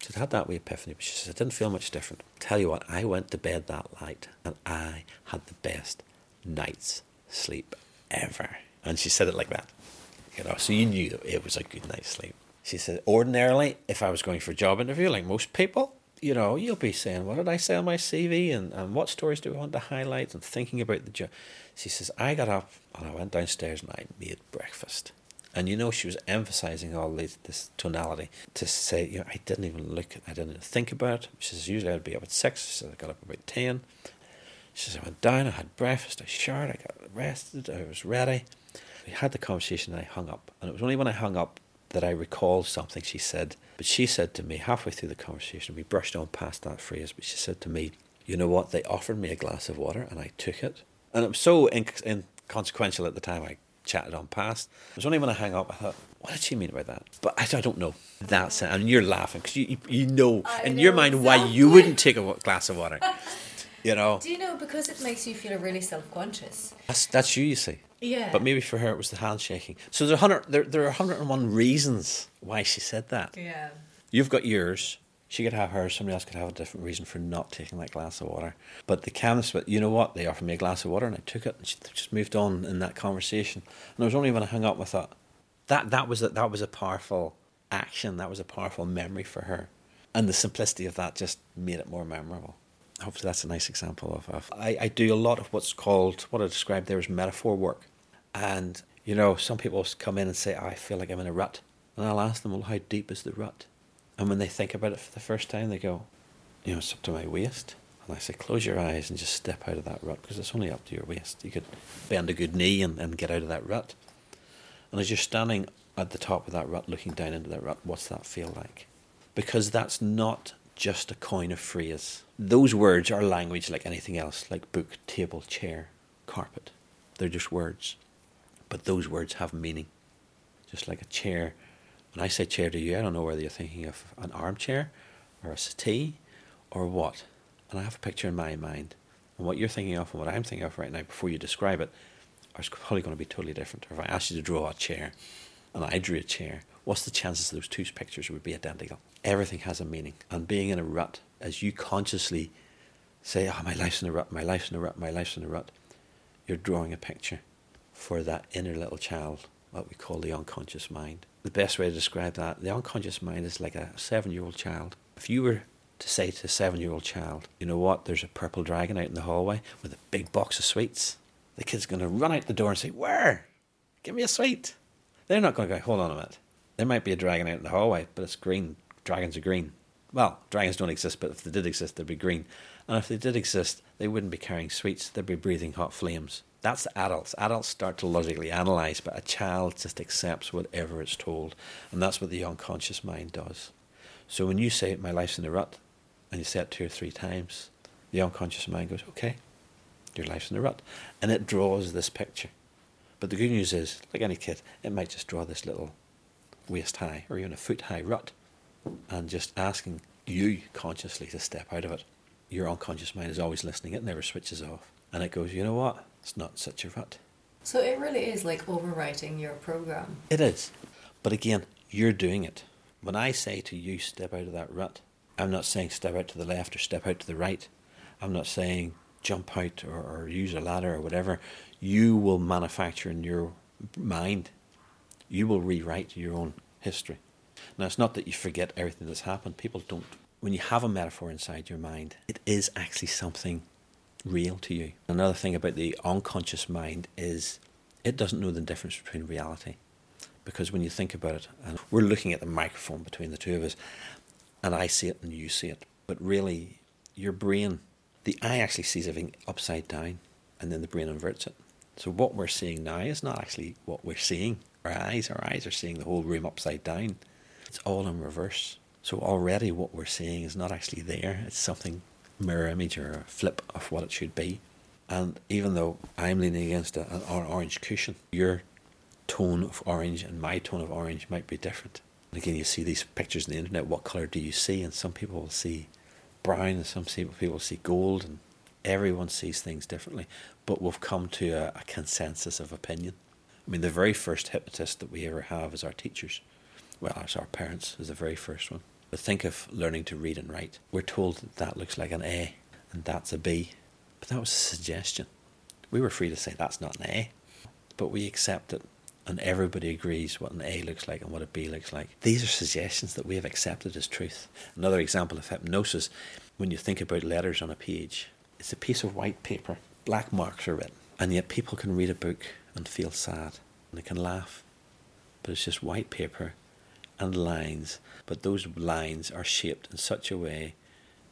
She'd had that wee epiphany, but she says, I didn't feel much different. Tell you what, I went to bed that night and I had the best night's sleep ever. And she said it like that. You know, so you knew it was a good night's sleep. She said, ordinarily, if I was going for a job interview, like most people, you know, you'll be saying, what did I say on my CV and, and what stories do I want to highlight and thinking about the job. She says, I got up and I went downstairs and I made breakfast. And you know, she was emphasizing all this, this tonality to say, you know, I didn't even look, I didn't even think about it. She says, usually I'd be up at six. She says, I got up about 10. She says, I went down, I had breakfast, I showered, I got rested, I was ready. We had the conversation and I hung up. And it was only when I hung up that I recalled something she said. But she said to me halfway through the conversation, we brushed on past that phrase, but she said to me, You know what? They offered me a glass of water and I took it. And it was so inconsequential at the time, I chatted on past. It was only when I hung up, I thought, What did she mean by that? But I, I don't know. That's it. And you're laughing because you, you know I in know your mind why you wouldn't take a glass of water. <laughs> You know, Do you know because it makes you feel really self conscious? that's, that's you, you see. Yeah. But maybe for her it was the handshaking. So there are, 100, there, there are 101 reasons why she said that. Yeah. You've got yours. She could have hers. Somebody else could have a different reason for not taking that glass of water. But the chemist, but you know what? They offered me a glass of water and I took it and she just moved on in that conversation. And it was only when I hung up with that, that, that, was a, that was a powerful action. That was a powerful memory for her. And the simplicity of that just made it more memorable. Hopefully that's a nice example of, of I, I do a lot of what's called, what I described there as metaphor work. And, you know, some people come in and say, I feel like I'm in a rut. And I'll ask them, well, how deep is the rut? And when they think about it for the first time, they go, you know, it's up to my waist. And I say, close your eyes and just step out of that rut because it's only up to your waist. You could bend a good knee and, and get out of that rut. And as you're standing at the top of that rut, looking down into that rut, what's that feel like? Because that's not just a coin of phrase. Those words are language like anything else, like book, table, chair, carpet. They're just words. But those words have meaning. Just like a chair. When I say chair to you, I don't know whether you're thinking of an armchair or a settee or what. And I have a picture in my mind. And what you're thinking of and what I'm thinking of right now before you describe it are probably going to be totally different. Or if I asked you to draw a chair and I drew a chair, what's the chances those two pictures would be identical? Everything has a meaning. And being in a rut, as you consciously say, oh, my life's in a rut, my life's in a rut, my life's in a rut, you're drawing a picture for that inner little child, what we call the unconscious mind. The best way to describe that, the unconscious mind is like a seven year old child. If you were to say to a seven year old child, you know what, there's a purple dragon out in the hallway with a big box of sweets, the kid's going to run out the door and say, Where? Give me a sweet. They're not going to go, Hold on a minute. There might be a dragon out in the hallway, but it's green. Dragons are green. Well, dragons don't exist, but if they did exist, they'd be green. And if they did exist, they wouldn't be carrying sweets, they'd be breathing hot flames. That's the adults. Adults start to logically analyze, but a child just accepts whatever it's told. And that's what the unconscious mind does. So when you say, My life's in a rut, and you say it two or three times, the unconscious mind goes, Okay, your life's in a rut. And it draws this picture. But the good news is, like any kid, it might just draw this little waist high or even a foot high rut and just asking you consciously to step out of it. Your unconscious mind is always listening, it never switches off. And it goes, you know what? It's not such a rut. So it really is like overwriting your program. It is. But again, you're doing it. When I say to you, step out of that rut, I'm not saying step out to the left or step out to the right. I'm not saying jump out or, or use a ladder or whatever. You will manufacture in your mind, you will rewrite your own history. Now, it's not that you forget everything that's happened. People don't. When you have a metaphor inside your mind, it is actually something real to you. Another thing about the unconscious mind is it doesn't know the difference between reality. Because when you think about it, and we're looking at the microphone between the two of us, and I see it and you see it, but really, your brain, the eye actually sees everything upside down, and then the brain inverts it. So what we're seeing now is not actually what we're seeing. Our eyes, our eyes are seeing the whole room upside down. It's all in reverse. So already what we're seeing is not actually there. It's something mirror image or a flip of what it should be. And even though I'm leaning against a, an orange cushion, your tone of orange and my tone of orange might be different. And again, you see these pictures on the internet. What color do you see? And some people will see brown, and some people will see gold, and everyone sees things differently. But we've come to a, a consensus of opinion. I mean, the very first hypnotist that we ever have is our teachers. Well, as our parents is the very first one. But think of learning to read and write. We're told that that looks like an A and that's a B. But that was a suggestion. We were free to say that's not an A. But we accept it and everybody agrees what an A looks like and what a B looks like. These are suggestions that we have accepted as truth. Another example of hypnosis, when you think about letters on a page, it's a piece of white paper, black marks are written, and yet people can read a book and feel sad. And they can laugh. But it's just white paper and lines, but those lines are shaped in such a way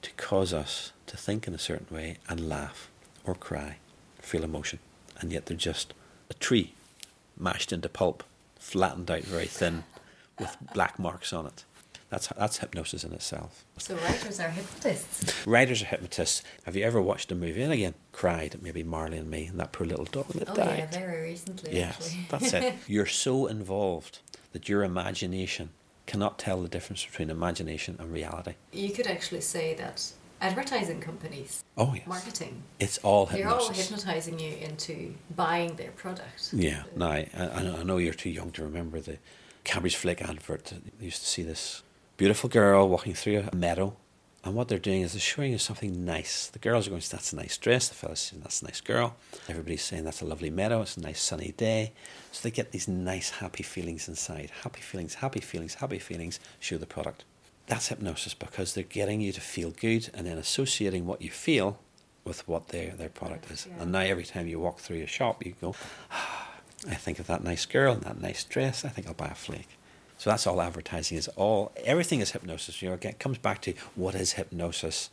to cause us to think in a certain way and laugh or cry, feel emotion, and yet they're just a tree mashed into pulp, flattened out very thin, with black marks on it. That's that's hypnosis in itself. So writers are hypnotists. Writers are hypnotists. Have you ever watched a movie and again cried maybe Marley and Me and that poor little dog that oh, died? yeah, very recently. Yes, actually. <laughs> that's it. You're so involved that your imagination cannot tell the difference between imagination and reality. You could actually say that advertising companies, Oh yes, marketing, it's all hypnosis. they're all hypnotizing you into buying their product. Yeah, now I, I know you're too young to remember the Cadbury Flake advert. You used to see this beautiful girl walking through a meadow, and what they're doing is they're showing you something nice. The girls are going, "That's a nice dress." The fellas saying, "That's a nice girl." Everybody's saying, "That's a lovely meadow. It's a nice sunny day." So they get these nice, happy feelings inside. Happy feelings, happy feelings, happy feelings. Show the product. That's hypnosis because they're getting you to feel good and then associating what you feel with what their their product is. Yeah. And now every time you walk through a shop, you go, ah, I think of that nice girl and that nice dress. I think I'll buy a flake. So that's all advertising is. All everything is hypnosis. You know, again, it comes back to what is hypnosis.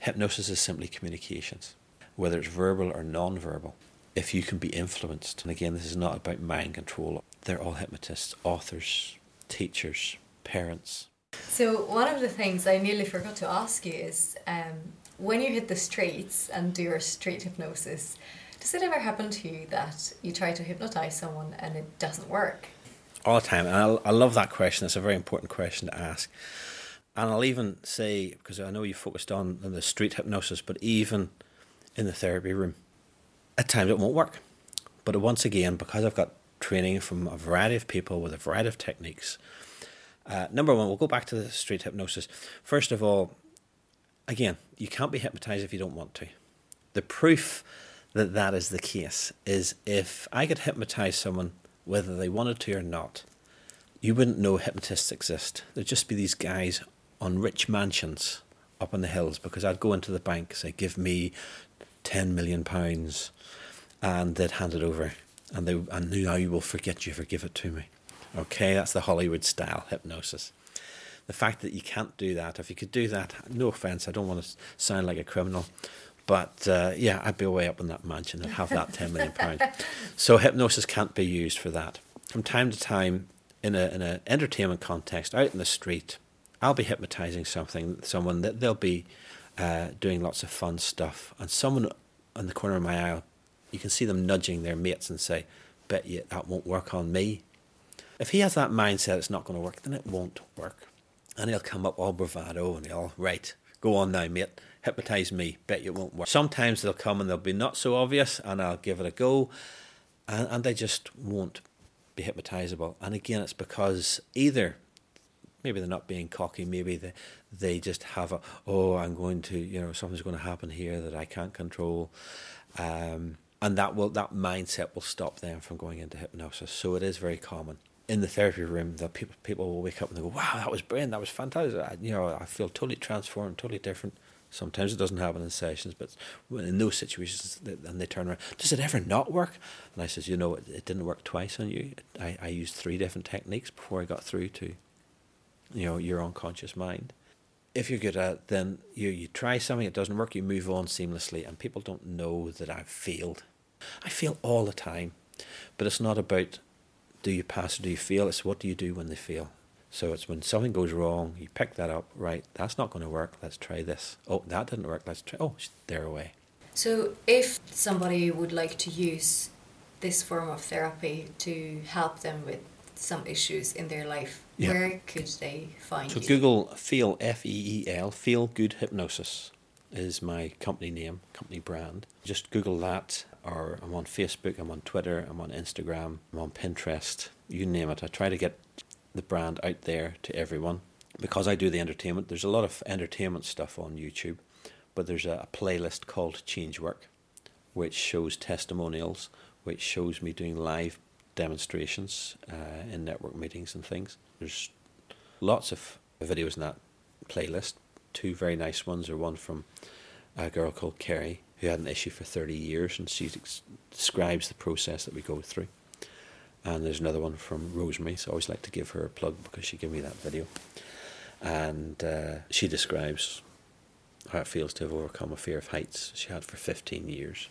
Hypnosis is simply communications, whether it's verbal or non-verbal. If you can be influenced, and again, this is not about mind control. They're all hypnotists, authors, teachers, parents. So one of the things I nearly forgot to ask you is um, when you hit the streets and do your street hypnosis, does it ever happen to you that you try to hypnotize someone and it doesn't work? All the time. And I, I love that question. It's a very important question to ask. And I'll even say, because I know you focused on the street hypnosis, but even in the therapy room, at times it won't work. But once again, because I've got training from a variety of people with a variety of techniques, uh, number one, we'll go back to the street hypnosis. First of all, again, you can't be hypnotized if you don't want to. The proof that that is the case is if I could hypnotize someone whether they wanted to or not, you wouldn't know hypnotists exist. There'd just be these guys on rich mansions up in the hills because I'd go into the bank, say, give me 10 million pounds, and they'd hand it over. And they and now you will forget you forgive it to me. Okay, that's the Hollywood style hypnosis. The fact that you can't do that, if you could do that, no offense, I don't want to sound like a criminal, but uh, yeah, I'd be away up in that mansion and have that ten million pounds. <laughs> So hypnosis can't be used for that. From time to time, in a in an entertainment context, out in the street, I'll be hypnotizing something, someone that they'll be uh, doing lots of fun stuff, and someone on the corner of my eye, you can see them nudging their mates and say, "Bet you that won't work on me." If he has that mindset, it's not going to work. Then it won't work, and he'll come up all bravado and he'll right, go on now, mate hypnotize me, bet you it won't work. Sometimes they'll come and they'll be not so obvious, and I'll give it a go, and, and they just won't be hypnotizable. And again, it's because either maybe they're not being cocky, maybe they, they just have a, oh, I'm going to, you know, something's going to happen here that I can't control. Um, and that will that mindset will stop them from going into hypnosis. So it is very common. In the therapy room, that people people will wake up and they go, "Wow, that was brilliant! That was fantastic!" I, you know, I feel totally transformed, totally different. Sometimes it doesn't happen in sessions, but in those situations, and they turn around, does it ever not work? And I says, you know, it, it didn't work twice on you. I, I used three different techniques before I got through to, you know, your unconscious mind. If you're good at it, then you, you try something, it doesn't work, you move on seamlessly, and people don't know that I've failed. I fail all the time, but it's not about do you pass or do you fail, it's what do you do when they fail. So it's when something goes wrong, you pick that up, right, that's not going to work, let's try this. Oh, that didn't work, let's try, oh, they're away. So if somebody would like to use this form of therapy to help them with some issues in their life, yeah. where could they find so you? Google Feel, F E E L, Feel Good Hypnosis is my company name, company brand. Just Google that, or I'm on Facebook, I'm on Twitter, I'm on Instagram, I'm on Pinterest, you name it. I try to get the brand out there to everyone. Because I do the entertainment, there's a lot of entertainment stuff on YouTube, but there's a, a playlist called Change Work, which shows testimonials, which shows me doing live demonstrations uh, in network meetings and things. There's lots of videos in that playlist. Two very nice ones are one from a girl called Kerry who had an issue for 30 years, and she describes the process that we go through. And there's another one from Rosemary, so I always like to give her a plug because she gave me that video. And uh, she describes how it feels to have overcome a fear of heights she had for 15 years.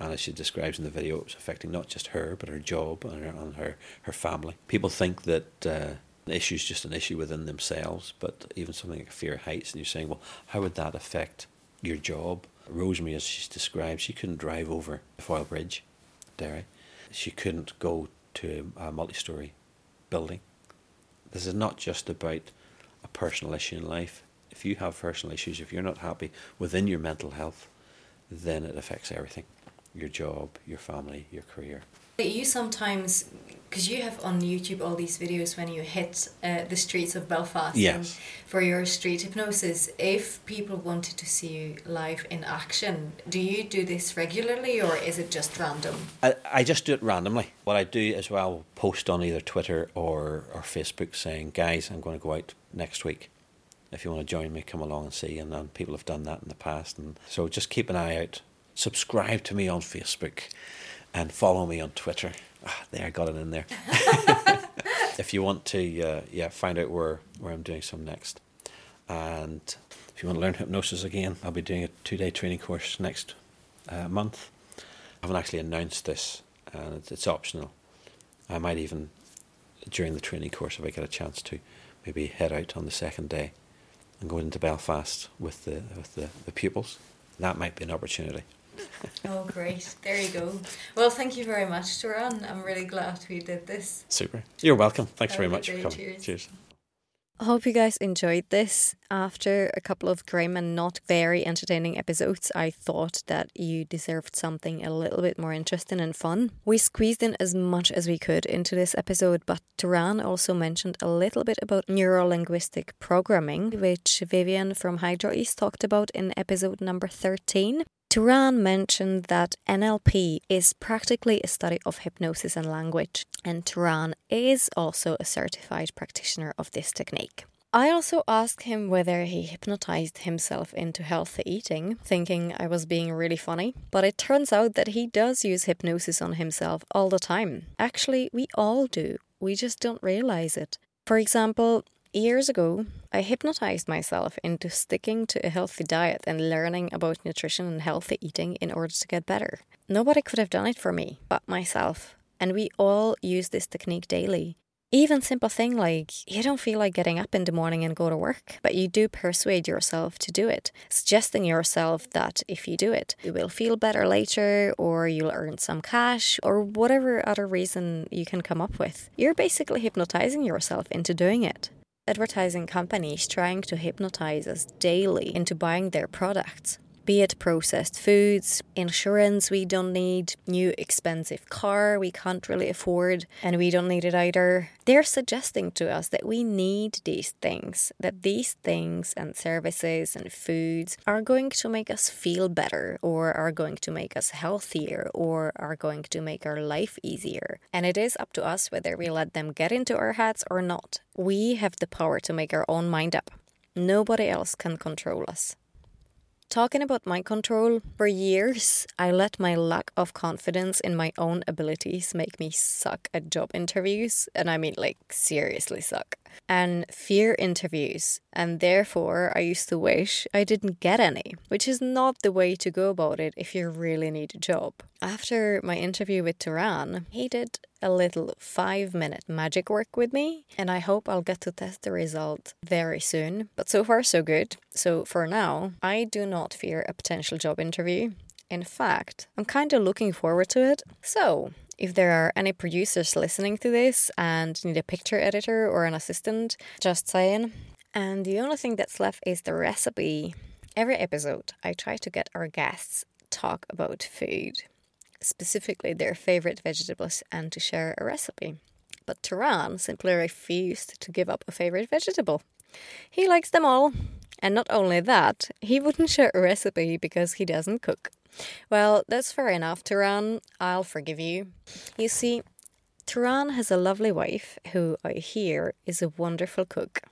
And as she describes in the video, it was affecting not just her, but her job and her, and her, her family. People think that uh, an issue is just an issue within themselves, but even something like a fear of heights, and you're saying, well, how would that affect your job? Rosemary, as she's described, she couldn't drive over the Foyle Bridge, Derry. She couldn't go to a multi story building. This is not just about a personal issue in life. If you have personal issues, if you're not happy within your mental health, then it affects everything your job, your family, your career. You sometimes, because you have on YouTube all these videos when you hit uh, the streets of Belfast yes. for your street hypnosis. If people wanted to see you live in action, do you do this regularly or is it just random? I, I just do it randomly. What I do as well, post on either Twitter or, or Facebook saying, guys, I'm going to go out next week. If you want to join me, come along and see. And, and people have done that in the past. And so just keep an eye out. Subscribe to me on Facebook and follow me on Twitter. Ah, there, I got it in there. <laughs> if you want to, uh, yeah, find out where, where I'm doing some next. And if you want to learn hypnosis again, I'll be doing a two day training course next uh, month. I haven't actually announced this, and it's, it's optional. I might even, during the training course, if I get a chance to, maybe head out on the second day and go into Belfast with the with the, the pupils. That might be an opportunity. <laughs> oh, great. There you go. Well, thank you very much, Turan. I'm really glad we did this. Super. You're welcome. Thanks Have very much for coming. Cheers. Cheers. I hope you guys enjoyed this. After a couple of grim and not very entertaining episodes, I thought that you deserved something a little bit more interesting and fun. We squeezed in as much as we could into this episode, but Turan also mentioned a little bit about neurolinguistic programming, which Vivian from Hydro East talked about in episode number 13. Turan mentioned that NLP is practically a study of hypnosis and language, and Turan is also a certified practitioner of this technique. I also asked him whether he hypnotized himself into healthy eating, thinking I was being really funny, but it turns out that he does use hypnosis on himself all the time. Actually, we all do, we just don't realize it. For example, Years ago, I hypnotized myself into sticking to a healthy diet and learning about nutrition and healthy eating in order to get better. Nobody could have done it for me but myself, and we all use this technique daily. Even simple thing like you don't feel like getting up in the morning and go to work, but you do persuade yourself to do it, suggesting yourself that if you do it, you will feel better later or you'll earn some cash or whatever other reason you can come up with. You're basically hypnotizing yourself into doing it advertising companies trying to hypnotize us daily into buying their products. Be it processed foods, insurance we don't need, new expensive car we can't really afford, and we don't need it either. They're suggesting to us that we need these things, that these things and services and foods are going to make us feel better, or are going to make us healthier, or are going to make our life easier. And it is up to us whether we let them get into our heads or not. We have the power to make our own mind up. Nobody else can control us. Talking about my control, for years I let my lack of confidence in my own abilities make me suck at job interviews, and I mean like seriously suck, and fear interviews, and therefore I used to wish I didn't get any, which is not the way to go about it if you really need a job. After my interview with Turan, he did a little five minute magic work with me, and I hope I'll get to test the result very soon. But so far, so good. So for now, I do not fear a potential job interview. In fact, I'm kind of looking forward to it. So, if there are any producers listening to this and need a picture editor or an assistant, just saying. And the only thing that's left is the recipe. Every episode, I try to get our guests talk about food specifically their favorite vegetables and to share a recipe. But Turan simply refused to give up a favorite vegetable. He likes them all. And not only that, he wouldn't share a recipe because he doesn't cook. Well, that's fair enough, Turan. I'll forgive you. You see, Turan has a lovely wife who I hear is a wonderful cook.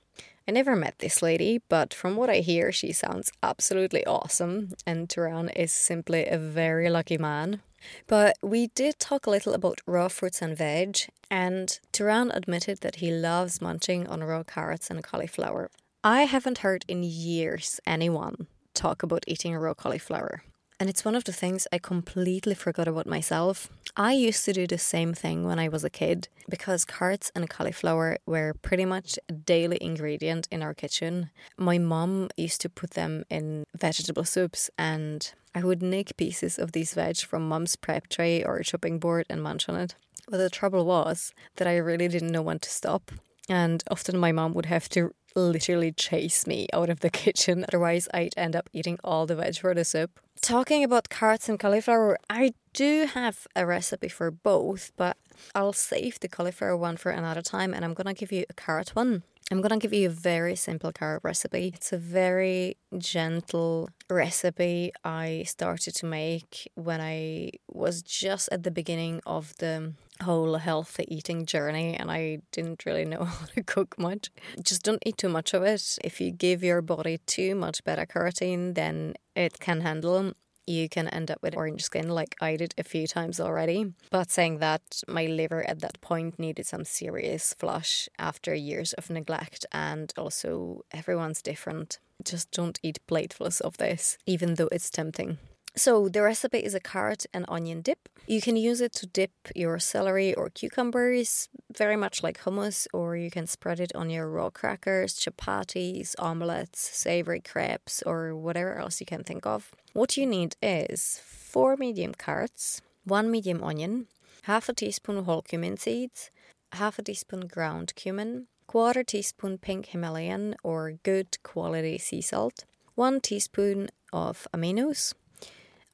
I never met this lady, but from what I hear, she sounds absolutely awesome, and Turan is simply a very lucky man. But we did talk a little about raw fruits and veg, and Turan admitted that he loves munching on raw carrots and cauliflower. I haven't heard in years anyone talk about eating raw cauliflower. And it's one of the things I completely forgot about myself. I used to do the same thing when I was a kid because carrots and cauliflower were pretty much a daily ingredient in our kitchen. My mom used to put them in vegetable soups and I would nick pieces of these veg from mom's prep tray or chopping board and munch on it. But the trouble was that I really didn't know when to stop. And often my mom would have to literally chase me out of the <laughs> kitchen, otherwise, I'd end up eating all the veg for the soup. Talking about carrots and cauliflower, I do have a recipe for both, but I'll save the cauliflower one for another time and I'm gonna give you a carrot one. I'm gonna give you a very simple carrot recipe. It's a very gentle recipe I started to make when I was just at the beginning of the whole healthy eating journey and I didn't really know <laughs> how to cook much. Just don't eat too much of it. If you give your body too much beta carotene, then it can handle you can end up with orange skin like I did a few times already. But saying that, my liver at that point needed some serious flush after years of neglect, and also everyone's different. Just don't eat platefuls of this, even though it's tempting. So the recipe is a carrot and onion dip. You can use it to dip your celery or cucumbers, very much like hummus, or you can spread it on your raw crackers, chapatis, omelets, savory crepes, or whatever else you can think of. What you need is four medium carrots, one medium onion, half a teaspoon whole cumin seeds, half a teaspoon ground cumin, quarter teaspoon pink Himalayan or good quality sea salt, one teaspoon of aminos,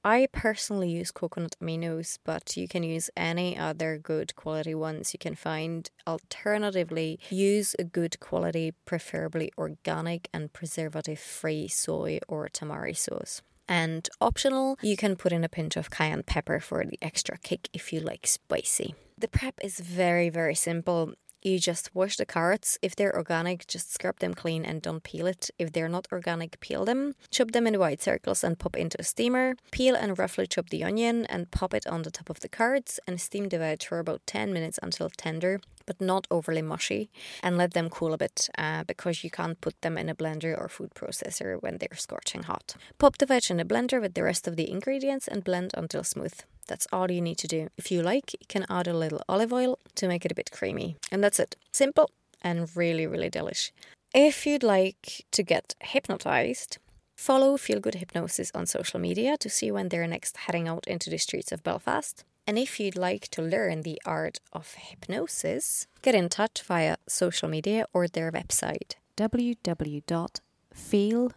I personally use coconut aminos, but you can use any other good quality ones you can find. Alternatively, use a good quality, preferably organic and preservative free soy or tamari sauce. And optional, you can put in a pinch of cayenne pepper for the extra kick if you like spicy. The prep is very, very simple. You just wash the carrots. If they're organic, just scrub them clean and don't peel it. If they're not organic, peel them. Chop them in wide circles and pop into a steamer. Peel and roughly chop the onion and pop it on the top of the carrots and steam the veg for about 10 minutes until tender but not overly mushy, and let them cool a bit uh, because you can't put them in a blender or food processor when they're scorching hot. Pop the veg in a blender with the rest of the ingredients and blend until smooth. That's all you need to do. If you like, you can add a little olive oil to make it a bit creamy. And that's it. Simple and really, really delish. If you'd like to get hypnotized, follow Feel Good Hypnosis on social media to see when they're next heading out into the streets of Belfast. And if you'd like to learn the art of hypnosis, get in touch via social media or their website www.feel-good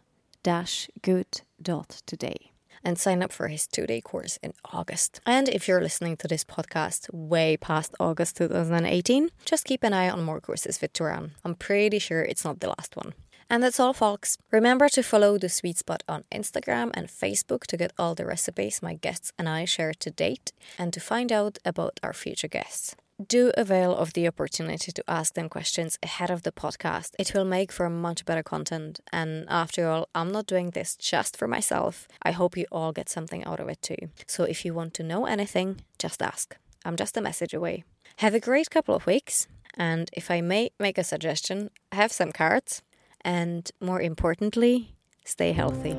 sweetswitch.today and sign up for his two day course in August. And if you're listening to this podcast way past August 2018, just keep an eye on more courses fit to run. I'm pretty sure it's not the last one. And that's all, folks. Remember to follow The Sweet Spud on Instagram and Facebook to get all the recipes my guests and I share to date and to find out about our future guests. Do avail of the opportunity to ask them questions ahead of the podcast. It will make for much better content. And after all, I'm not doing this just for myself. I hope you all get something out of it too. So if you want to know anything, just ask. I'm just a message away. Have a great couple of weeks. And if I may make a suggestion, have some cards. And more importantly, stay healthy.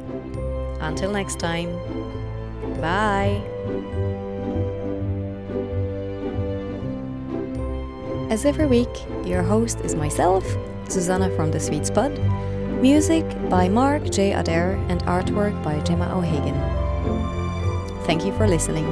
Until next time, bye. As every week, your host is myself, Susanna from The Sweet Spud. Music by Mark J. Adair and artwork by Gemma O'Hagan. Thank you for listening.